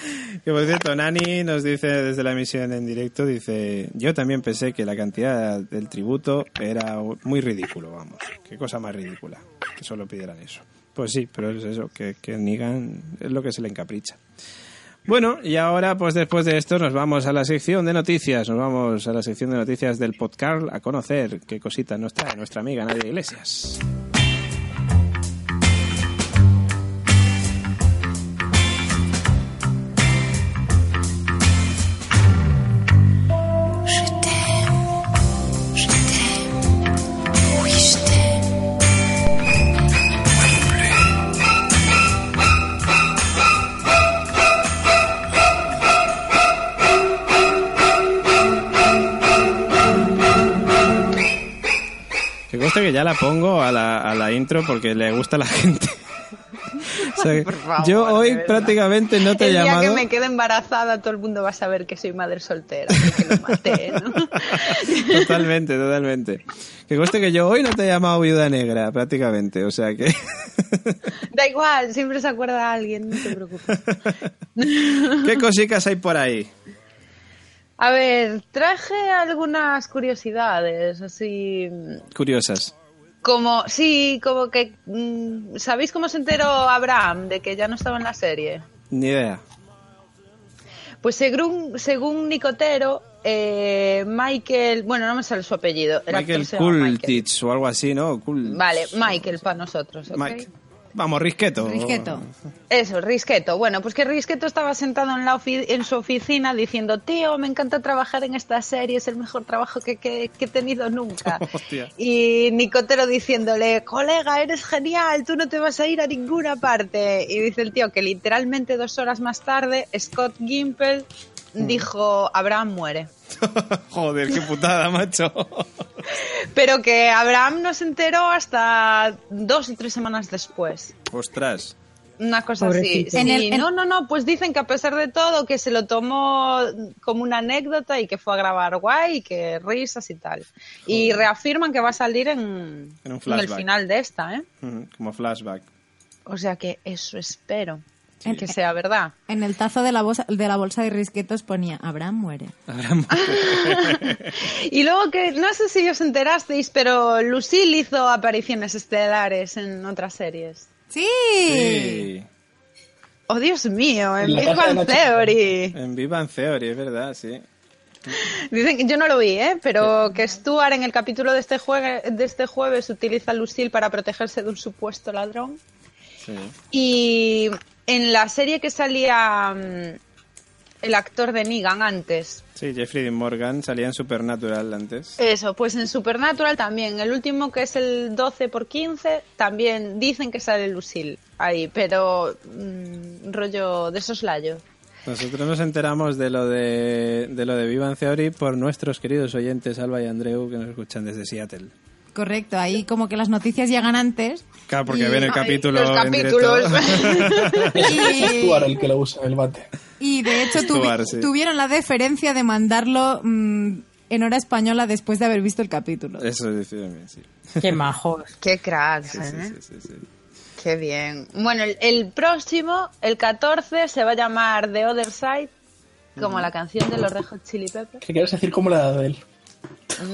Que por cierto, Nani nos dice desde la emisión en directo, dice, yo también pensé que la cantidad del tributo era muy ridículo, vamos. Qué cosa más ridícula, que solo pidieran eso. Pues sí, pero es eso, que, que Negan es lo que se le encapricha. Bueno, y ahora, pues después de esto, nos vamos a la sección de noticias. Nos vamos a la sección de noticias del podcast a conocer qué cositas nos trae nuestra amiga Nadia Iglesias. Ya la pongo a la, a la intro porque le gusta a la gente. O sea, que Por favor, yo hoy prácticamente no te he el día llamado. que me quede embarazada, todo el mundo va a saber que soy madre soltera, que lo maté, ¿no? Totalmente, totalmente. Que conste que yo hoy no te he llamado viuda negra, prácticamente. O sea que. Da igual, siempre se acuerda alguien, no te preocupes. ¿Qué cositas hay por ahí? A ver, traje algunas curiosidades, así Curiosas. Como, sí, como que, mm, ¿sabéis cómo se enteró Abraham de que ya no estaba en la serie? Ni idea. Pues según, según Nicotero, eh, Michael, bueno, no me sale su apellido. el Michael. Kultich o algo así, ¿no? Kul- Vale, Michael para nosotros. Mike. Vamos, Risqueto. Risqueto. Eso, Risqueto. Bueno, pues que Risqueto estaba sentado en, la ofi- en su oficina diciendo, tío, me encanta trabajar en esta serie, es el mejor trabajo que, que- que he tenido nunca. Hostia. Y Nicotero diciéndole, colega, eres genial, tú no te vas a ir a ninguna parte. Y dice el tío que literalmente dos horas más tarde, Scott Gimple Mm. dijo, Abraham muere. Joder, qué putada, macho. Pero que Abraham no se enteró hasta dos o tres semanas después. Ostras. Una cosa Pobrecito. así. En Sí, el- en- No, no, no, pues dicen que a pesar de todo, que se lo tomó como una anécdota y que fue a grabar guay y que risas y tal. Y reafirman que va a salir en, En un en el final de esta, ¿eh? Como flashback. O sea que eso espero. Que sea verdad. En el tazo de la, bolsa, de la bolsa de risquetos ponía Abraham muere. Y luego que, no sé si os enterasteis, pero Lucille hizo apariciones estelares en otras series. ¡Sí! Sí. Oh, Dios mío, en En Big Bang. Theory. En Viva Theory, es verdad, sí. Dicen que yo no lo vi, ¿eh? pero que Stuart en el capítulo de este, juegue- de este jueves utiliza a Lucille para protegerse de un supuesto ladrón. sí. Y en la serie que salía mm, el actor de Negan antes, Sí, Jeffrey Dean Morgan salía en Supernatural antes. eso, pues en Supernatural también, el último que es el 12 por 15, también dicen que sale Lucille ahí, pero mm, rollo de soslayo. Nosotros nos enteramos de lo de, de lo de Viva Theory por nuestros queridos oyentes Alba y Andreu que nos escuchan desde Seattle. Correcto, ahí como que las noticias llegan antes. Claro, porque Y- ven el Ay, capítulo los en directo. capítulos. Es Stuart el que lo usa, el bate. Y de hecho tuvi- Stuart, sí. tuvieron la deferencia de mandarlo mm, en hora española después de haber visto el capítulo. Eso es sí. Qué majos. Qué cracks, Sí, ¿eh? sí, sí, sí, sí. Qué bien. Bueno, el, el próximo, el 14, se va a llamar The Other Side, como la canción de los Red Chili Peppers. ¿Qué quieres decir como la de él?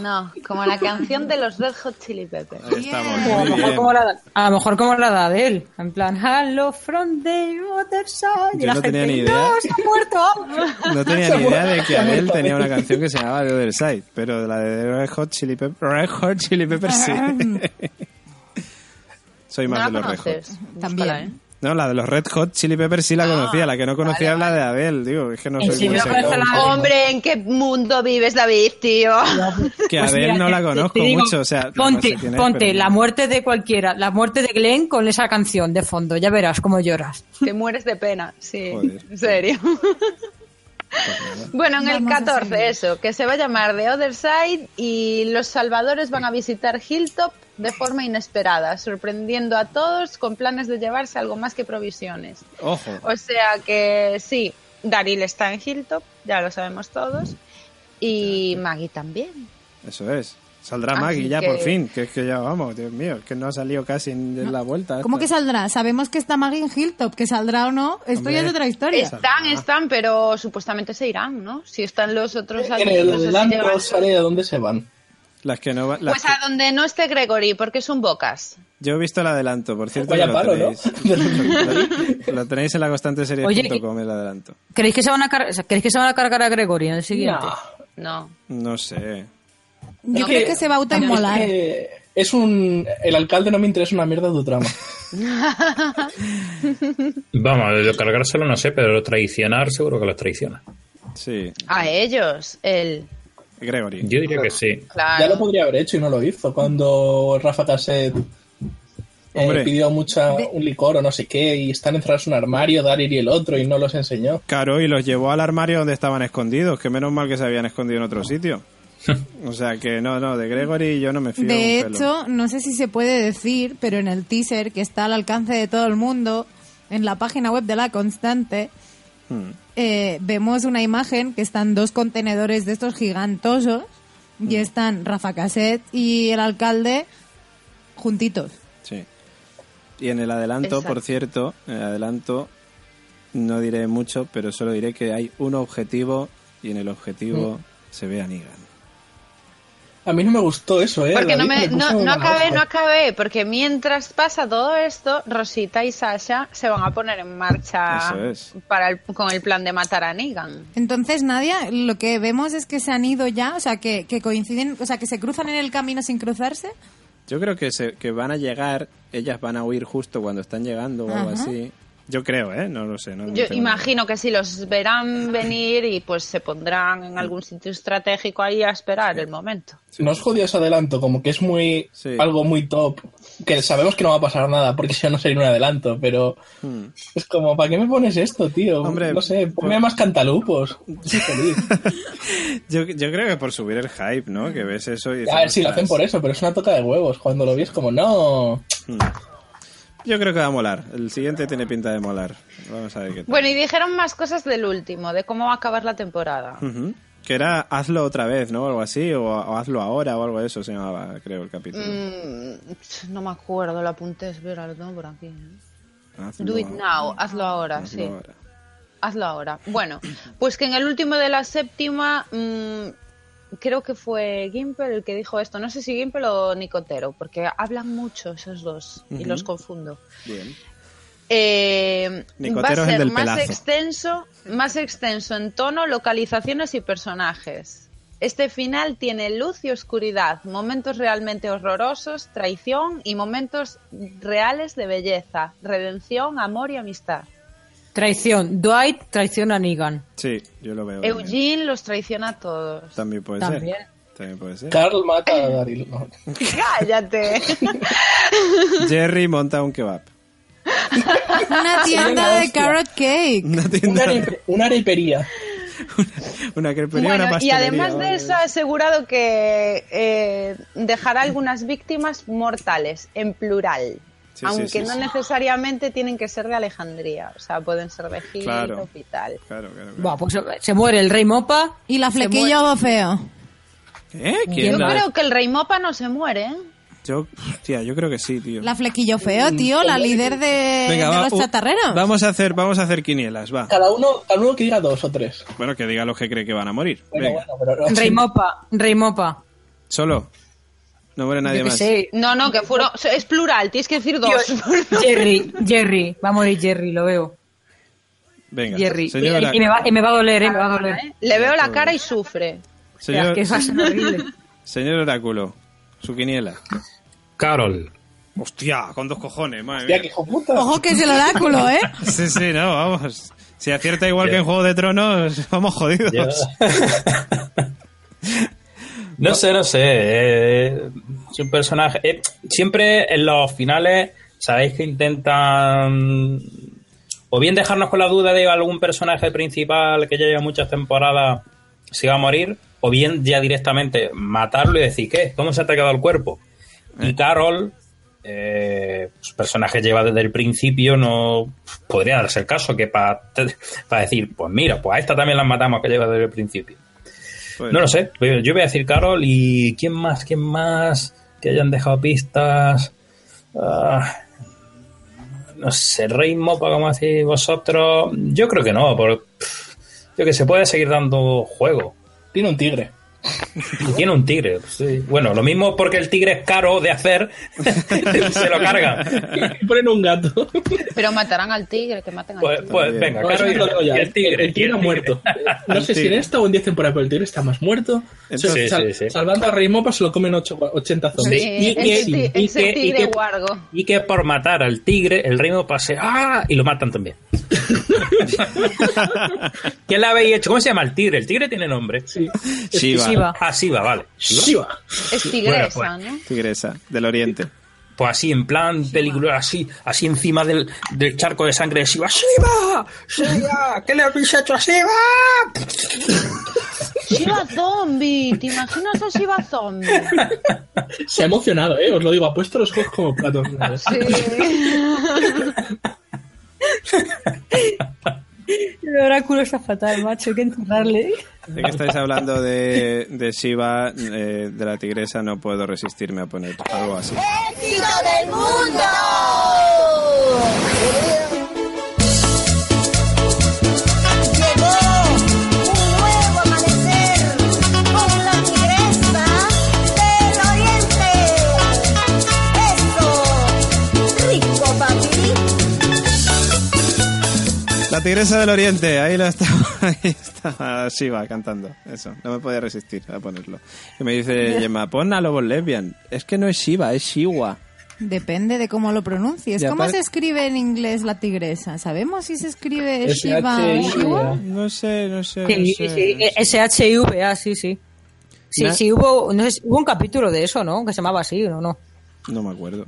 No, como la canción de los Red Hot Chili Peppers. Ahí estamos, O a, lo muy mejor bien. como la, a lo mejor como la edad de él. En plan, hello from the other side. Y Yo la no tenía gente, ni idea. No, se ha muerto. No tenía ni idea de que Adele tenía una canción que se llamaba The Other Side, pero de la de Red Hot Chili Peppers, Red Hot Chili Peppers sí. Soy más ¿No de los Red Hot. También. No, la de los Red Hot Chili Peppers sí la conocía, la que no conocía es la de Adele, digo, es que no soy si muy no Hombre, ¿en qué mundo vives, David, tío? Que Pues Adele mira, no la conozco digo, mucho, o sea, no ponte, sé es, ponte pero- la muerte de cualquiera, la muerte de Glenn con esa canción de fondo, ya verás cómo lloras. Te mueres de pena, sí. Joder. En serio. Bueno, en el Vamos a 14, seguir. eso, que se va a llamar The Other Side y los salvadores van a visitar Hilltop de forma inesperada, sorprendiendo a todos con planes de llevarse algo más que provisiones. Ojo, O sea que sí, Daryl está en Hilltop, ya lo sabemos todos, y Maggie también. eso es. Saldrá Así Maggie ya que- por fin, que es que ya vamos, Dios mío, es que no ha salido casi en la vuelta. ¿Cómo esta. que saldrá? Sabemos que está Maggie en Hilltop, que saldrá o no, esto Hombre. ya es otra historia. Están, están, pero supuestamente se irán, ¿no? Si están los otros En el no adelanto sale a dónde se van. Las que no va- las Pues que- a donde no esté Gregory, porque es un bocas. Yo he visto el adelanto, por cierto. Vaya lo, palo, ¿no? tenéis, lo, lo tenéis en la constante Oye, serie.com el adelanto. ¿Creéis que se van a, car- ¿creéis que se van a cargar a Gregory en el siguiente? No. No sé. Yo creo que se va a autoinmolar. Es, que es un. El alcalde no me interesa una mierda tu trama. Vamos, de cargárselo no sé, pero traicionar seguro que los traiciona. Sí, A ellos, él. Gregory. Yo diría que sí. Claro. Ya lo podría haber hecho y no lo hizo. Cuando Rafa Cassette eh, Hombre. pidió mucha, un licor o no sé qué y están encerrados en un armario, Daryl y el otro, y no los enseñó. Claro, y los llevó al armario donde estaban escondidos, que menos mal que se habían escondido en otro sitio. O sea que no, no, de Gregory yo no me fío. De un pelo. hecho, no sé si se puede decir, pero en el teaser que está al alcance de todo el mundo, en la página web de La Constante, Hmm. eh, vemos una imagen que están dos contenedores de estos gigantosos Hmm. y están Rafa Cassette y el alcalde juntitos. Sí. Y en el adelanto, Exacto. por cierto, en el adelanto no diré mucho, pero solo diré que hay un objetivo y en el objetivo se ve a Negan. A mí no me gustó eso, ¿eh? Porque no, me, no, no acabé, no acabé, porque mientras pasa todo esto, Rosita y Sasha se van a poner en marcha es. para el- con el plan de matar a Negan. Entonces, Nadia, lo que vemos es que se han ido ya, o sea, que, que coinciden, o sea, que se cruzan en el camino sin cruzarse. Yo creo que, se, que van a llegar, ellas van a huir justo cuando están llegando o algo así. Yo creo, ¿eh? No lo sé. No, Yo imagino que sí los verán venir y pues se pondrán en algún sitio estratégico ahí a esperar el momento. No os jodió ese adelanto, como que es muy Sí. algo muy top. Que sabemos que no va a pasar nada, porque si no no sería un adelanto, pero Hmm. es como, ¿para qué me pones esto, tío? Hombre, no sé, ponme pues- más cantalupos. Feliz. Yo, yo creo que por subir el hype, ¿no? Que ves eso y a ver si lo hacen por eso, pero es una toca de huevos. Cuando lo vi es como, no. Hmm. Yo creo que va a molar. El siguiente tiene pinta de molar. Vamos a ver qué tal. Bueno, y dijeron más cosas del último, de cómo va a acabar la temporada. Que era hazlo otra vez, ¿no? Algo así, o, o hazlo ahora, o algo de eso se llamaba, creo, el capítulo. Mm, no me acuerdo, lo apunté, espera, lo tengo por aquí. ¿eh? Hazlo Do it now, hazlo ahora, hazlo sí. ahora. Hazlo ahora. Bueno, pues que en el último de la séptima, mm, creo que fue Gimpel el que dijo esto. No sé si Gimpel o Nicotero, porque hablan mucho esos dos y los confundo. Bien. Eh, va a ser más pelazo. extenso, más extenso en tono, localizaciones y personajes. Este final tiene luz y oscuridad, momentos realmente horrorosos, traición y momentos reales de belleza, redención, amor y amistad. Traición. Dwight traiciona a Negan. Sí, yo lo veo. también. Eugene los traiciona a todos. También puede También. ser. También puede ser. Carl mata a Daryl. No. Cállate. Jerry monta un kebab. Una tienda de hostia. carrot cake. Una Una, tienda, arepe- una arepería. una crepería, una y además de eso ha asegurado que eh, dejará algunas víctimas mortales, en plural. Sí, aunque sí, no sí. necesariamente tienen que ser de Alejandría, o sea, pueden ser de Egipto Claro. y tal. Claro, claro, claro. Buah, pues se muere el rey Mopa. Y la flequillo feo. ¿Eh? Yo creo que el rey Mopa no se muere, ¿eh? Yo, hostia, yo creo que sí, tío. La flequillo feo, tío, la líder de, Venga, de va, los chatarreros. Vamos a hacer, vamos a hacer quinielas, va. Cada uno, cada uno que diga dos o tres. Bueno, que diga los que cree que van a morir. Bueno, Venga, bueno, pero no. Rey Mopa. Rey Mopa. solo. No muere nadie más. sé. No, no, que fueron. Es plural, tienes que decir dos. Jerry, Jerry. Va a morir Jerry, lo veo. Venga, Jerry. señora, Y, y me va, y me va a doler, eh, me va a doler. Le veo la cara y sufre. señor, que horrible. Oráculo, su quiniela. Carol. Hostia, con dos cojones, madre Hostia, mía. que hijo puta. Ojo que es el oráculo, ¿eh? Sí, sí, no, vamos. Si acierta igual que en Juego de Tronos, vamos jodidos. Yo- no sé, no sé. eh, es un personaje. eh, siempre en los finales, sabéis que intentan. O bien dejarnos con la duda de algún personaje principal que ya lleva muchas temporadas si va a morir, o bien ya directamente matarlo y decir, ¿qué? ¿Cómo se ha quedado el cuerpo? Y Carol, eh, su personaje lleva desde el principio, no podría darse el caso que para decir, pues mira, pues a esta también la matamos que lleva desde el principio. Pues- No lo sé. Yo voy a decir Carol y ¿quién más? ¿Quién más? Que hayan dejado pistas. Ah, no sé, Rey Mopa, como decís vosotros. Yo creo que no, por, yo que se puede seguir dando juego. Tiene un tigre. Y tiene un tigre. sí. Bueno, lo mismo porque el tigre es caro de hacer, se lo cargan. Y ponen un gato. Pero matarán al tigre, que maten al Pues, tigre. pues venga, No, Caro eso y, lo digo ya. y el tigre. El tigre ha muerto. No sé si en esta o en 10 temporadas, pero el tigre está más muerto. Sí, Sal- sí, sí. Salvando a Rey Mopa se lo comen ocho- 80 zombies. Sí, y que- y que- y tigre que- guargo. Y que por matar al tigre, el reino pase ¡ah! y lo matan también. ¿Qué le habéis hecho? ¿Cómo se llama el tigre? El tigre tiene nombre. Sí. Shiva, Shiva. Ah, Shiva, vale. Shiva. Es tigresa, Bueno, ¿no? tigresa del oriente. Pues así, en plan película, así, así encima del, del charco de sangre de Shiva. ¡Shiva! ¡Shiva! ¿Qué le habéis hecho a Shiva? Shiva zombie, ¿te imaginas a Shiva zombie? Se ha emocionado, ¿eh? Os lo digo, ha puesto los ojos como platos. Sí. El oráculo está fatal, macho. Hay que enterrarle. Ya que estáis hablando de, de Shiva, eh, de la tigresa, no puedo resistirme a poner algo así. ¡Éxito del mundo! La tigresa del oriente, ahí lo estaba, ahí estaba Shiva cantando. Eso, no me podía resistir a ponerlo. Y me dice Gemma, pon a Lobos Lesbian. Es que no es Shiva, es Shiwa. Depende de cómo lo pronuncies. ¿Cómo aparte- se escribe en inglés la tigresa? ¿Sabemos si se escribe Shiva o Shiva? No sé, no sé. Sí, no sé, sí, no sé. S-H-I-V-A, sí, sí. Sí, sí, hubo, no sé, hubo un capítulo de eso, ¿no? Que se llamaba así, ¿o no? No me acuerdo.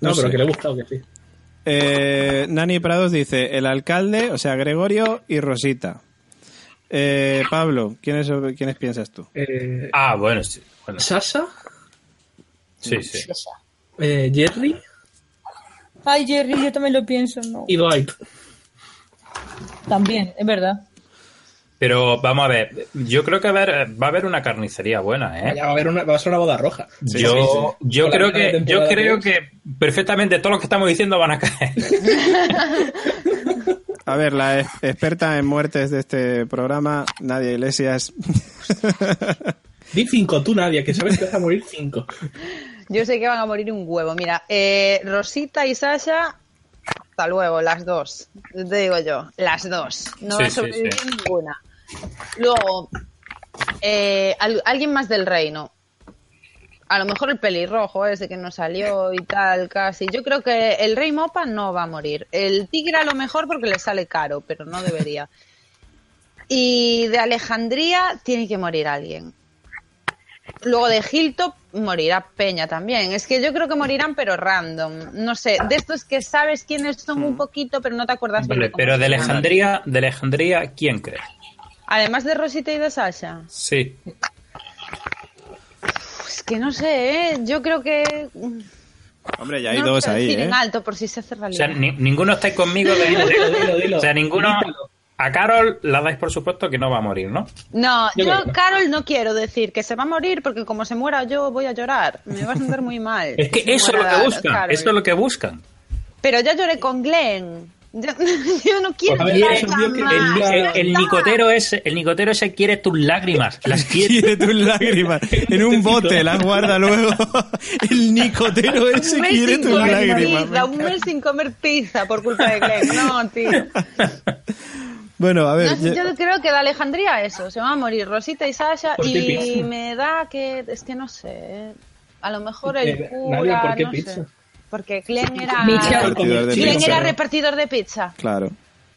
No, No pero sé. que le ha gustado que sí. Eh, Nani Prados dice, el alcalde, o sea, Gregorio y Rosita. Eh, Pablo, ¿quiénes, ¿quiénes piensas tú? Eh, Ah, bueno, sí. Bueno, Sasha, sí, sí. eh, Jerry Ay, Jerry, yo también lo pienso, ¿no? y Dwight. También, es verdad. Pero vamos a ver, yo creo que a ver, va a haber una carnicería buena, ¿eh? Ya va a, haber una, va a ser una boda roja. yo yo creo que yo creo que perfectamente todos los que estamos diciendo van a caer. A ver, la ex- experta en muertes de este programa, Nadia Iglesias. Di cinco, tú Nadia, que sabes que vas a morir cinco. Yo sé que van a morir un huevo. Mira, eh, Rosita y Sasha, hasta luego, las dos. Te digo yo, las dos. No Sí, va a sí, sobrevivir sí. ninguna. Luego, eh, al- alguien más del reino. A lo mejor el pelirrojo ese que no salió y tal, casi. Yo creo que el rey Mopa no va a morir. El tigre a lo mejor porque le sale caro, pero no debería. Y de Alejandría tiene que morir alguien. Luego de Hilltop morirá Peña también. Es que yo creo que morirán, pero random. No sé, de estos que sabes quiénes son un poquito, pero no te acuerdas bien Vale, pero de. Alejandría, de Alejandría, ¿quién crees? Además de Rosita y de Sasha. Sí. Es que no sé, ¿eh? Yo creo que. Hombre, ya hay no dos ahí, decir ¿eh? en alto por si se hace O realidad. sea, ni- ninguno estáis conmigo de Dilo, dilo, dilo. O sea, ninguno a Carol la dais por supuesto que no va a morir, ¿no? No, Yo que- Carol, no quiero decir que se va a morir porque como se muera yo voy a llorar. Me va a sentir muy mal. Es que Si eso es lo que buscan, Carol. eso es lo que buscan. Pero ya lloré con Glenn. Yo, yo no quiero Pues ver. El, el- el nicotero ese, el nicotero ese quiere tus lágrimas, las quiere. Quiere tus lágrimas. En un bote las guarda luego. El nicotero ese un mes quiere tus comer lágrimas. pizza, un mes sin comer pizza por culpa de Glenn. No, tío. Bueno, a ver. No yo- yo creo que de Alejandría eso, se van a morir Rosita y Sasha ¿Por qué y pizza? me da que, es que no sé, a lo mejor el cura, Nadia, ¿por qué no pizza? sé. Porque Glenn era. Repartidor de Glenn pizza. era repartidor de pizza, Claro.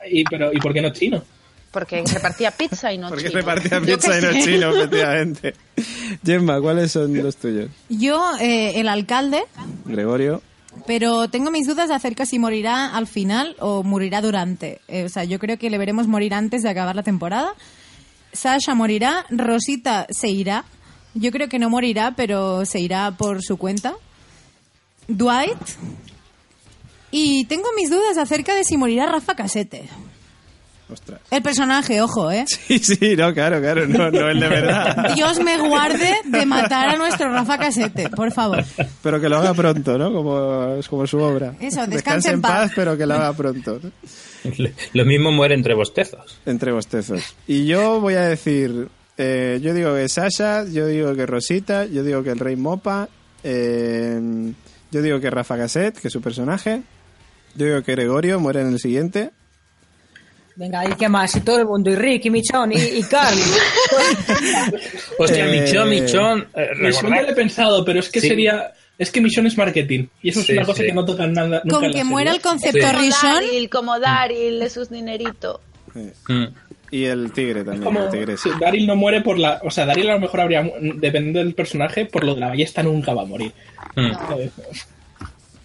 ¿Y, pero, ¿Y por qué no chino? porque repartía pizza y no Porque chino. repartía pizza y no chino, efectivamente. Gemma, ¿cuáles son los tuyos? Yo, eh, el alcalde, Gregorio. pero tengo mis dudas acerca si morirá al final o morirá durante. Eh, o sea, yo creo que le veremos morir antes de acabar la temporada. Sasha morirá, Rosita se irá. Yo creo que no morirá, pero se irá por su cuenta. Dwight. Y tengo mis dudas acerca de si morirá Rafa Casete. Ostras. El personaje, ojo, ¿eh? Sí, sí, no, claro, claro, no, no el de verdad. Dios me guarde de matar a nuestro Rafa Casete, por favor. Pero que lo haga pronto, ¿no? Como, es como su obra. Eso, descanse en en paz. paz, pero que lo haga pronto. ¿no? Lo mismo muere entre bostezos. Entre bostezos. Y yo voy a decir, eh, yo digo que Sasha, yo digo que Rosita, yo digo que el Rey Mopa, eh, yo digo que Rafa Gasset, que es su personaje, yo digo que Gregorio muere en el siguiente. Venga, ¿y qué más? Y todo el mundo, y Rick, y Michón, y, y Carl. Hostia, Eh, Michón, Michón. eh, ya lo he pensado, pero es que Sí. sería. Es que misión es marketing. Y eso es Sí, una cosa sí. que no tocan nada. nunca Con que muera el concepto Como Rishon, Daryl, como Daryl, de sus dinerito. Mm. Y el tigre también, Como, el tigre. sí, Daryl no muere por la. O sea, Daryl a lo mejor habría. Dependiendo del personaje, por lo de la ballesta nunca va a morir. Mm. ¿sabes?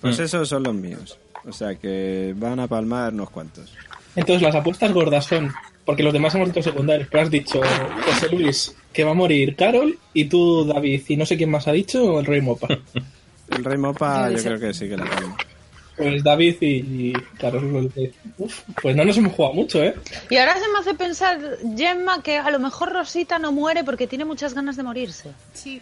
Pues esos son los míos. O sea que van a palmar unos cuantos. Entonces, las apuestas gordas son. Porque los demás hemos dicho secundarios, pero has dicho José Luis que va a morir Carol y tú, David, y no sé quién más ha dicho, el Rey Mopa. El Rey Mopa Yo creo que sí que la palma. Pues David y, y Carol. Uf, pues no nos hemos jugado mucho, ¿eh? Y ahora se me hace pensar, Gemma, que a lo mejor Rosita no muere porque tiene muchas ganas de morirse. Por Y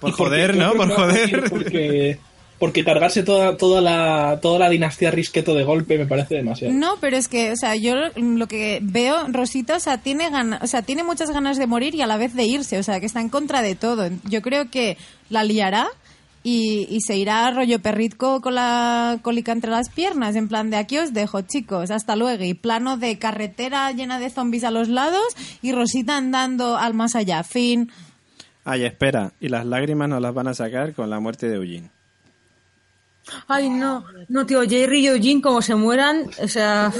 porque joder, ¿no? Por joder. Porque, porque cargarse toda, toda, la, toda la dinastía Risqueto de golpe me parece demasiado. No, pero es que, o sea, yo lo que veo, Rosita, o sea, tiene ganas, o sea, tiene muchas ganas de morir y a la vez de irse, o sea, que está en contra de todo. Yo creo que la liará y, y se irá rollo perritco con la cólica entre las piernas, en plan de aquí os dejo, chicos, hasta luego. Y plano de carretera llena de zombies a los lados y Rosita andando al más allá. Fin. Ay, espera. Y las lágrimas nos las van a sacar con la muerte de Eugene. Ay, no, no, tío, Jerry y Eugene, como se mueran, o sea,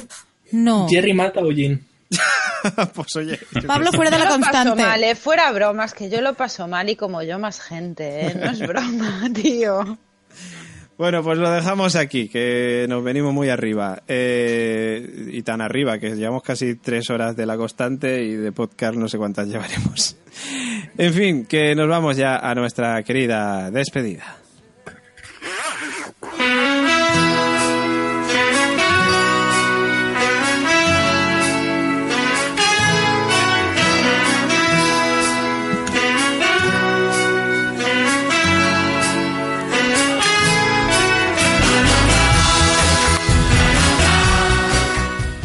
No. Jerry mata a Eugene. pues oye. Pablo fuera de Yo la lo paso constante. mal, eh, fuera bromas, que yo lo paso mal y como yo más gente, ¿eh? No es broma, tío. Bueno, pues lo dejamos aquí, que nos venimos muy arriba. Eh, y tan arriba, que llevamos casi tres horas de la constante y de podcast no sé cuántas llevaremos. En fin, que nos vamos ya a nuestra querida despedida.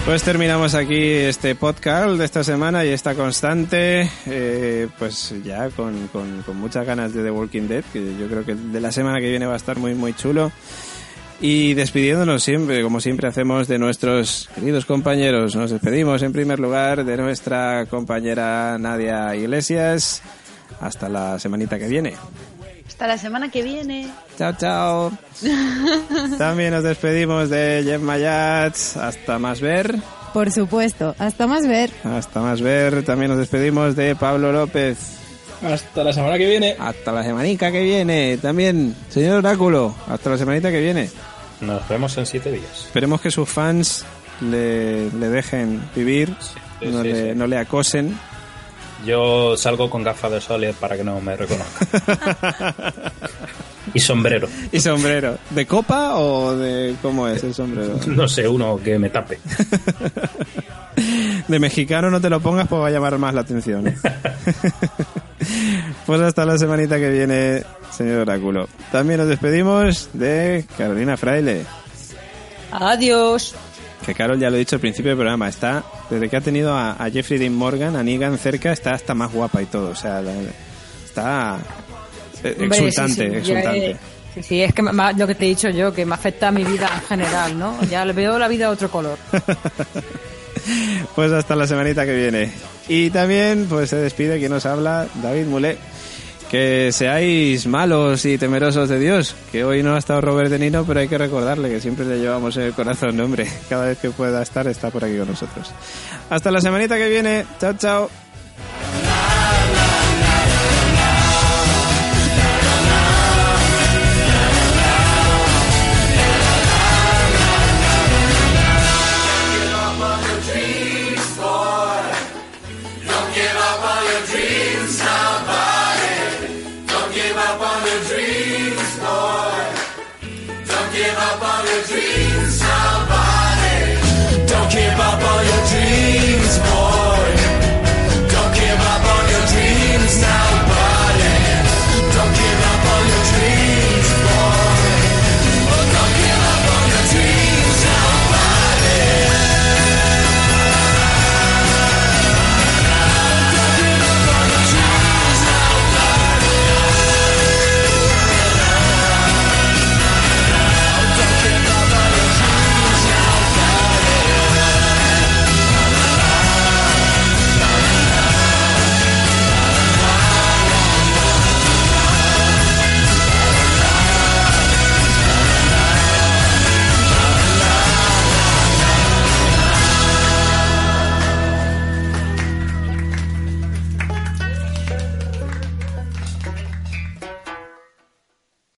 Pues terminamos aquí este podcast de esta semana y esta constante, eh, pues ya con, con- con muchas ganas de The Walking Dead, que yo creo que de la semana que viene va a estar muy muy chulo. Y despidiéndonos siempre, como siempre hacemos de nuestros queridos compañeros, nos despedimos en primer lugar de nuestra compañera Nadia Iglesias. Hasta la semanita que viene. Hasta la semana que viene. Chao, chao. También nos despedimos de Jeff Mayats. Hasta más ver. Por supuesto. Hasta más ver. Hasta más ver. También nos despedimos de Pablo López. Hasta la semana que viene. Hasta la semanica que viene. También, señor Oráculo. Hasta la semanita que viene. Nos vemos en siete días. Esperemos que sus fans le, le dejen vivir. Sí, no, sí, le, sí. no le acosen. Yo salgo con gafas de sol para que no me reconozcan. y sombrero. Y sombrero. ¿De copa o de cómo es el sombrero? No sé, uno que me tape. De mexicano no te lo pongas porque va a llamar más la atención. ¿eh? pues hasta la semanita que viene, señor Oráculo. También nos despedimos de Carolina Fraile. adiós. Que Carol ya lo he dicho al principio del programa, está, desde que ha tenido a, a Jeffrey Dean Morgan, a Negan cerca, está hasta más guapa y todo. O sea, la- está eh, Hombre, exultante, sí, exultante. eh, Sí, sí, es que me- lo que te he dicho yo, que me afecta a mi vida en general, ¿no? Ya le veo la vida a otro color. Pues hasta la semanita que viene. Y también, pues se despide quien nos habla, David Mulé. Que seáis malos y temerosos de Dios. Que hoy no ha estado Robert De Nino, pero hay que recordarle que siempre le llevamos en el corazón, hombre. Cada vez que pueda estar, está por aquí con nosotros. Hasta la semanita que viene. Chao, chao.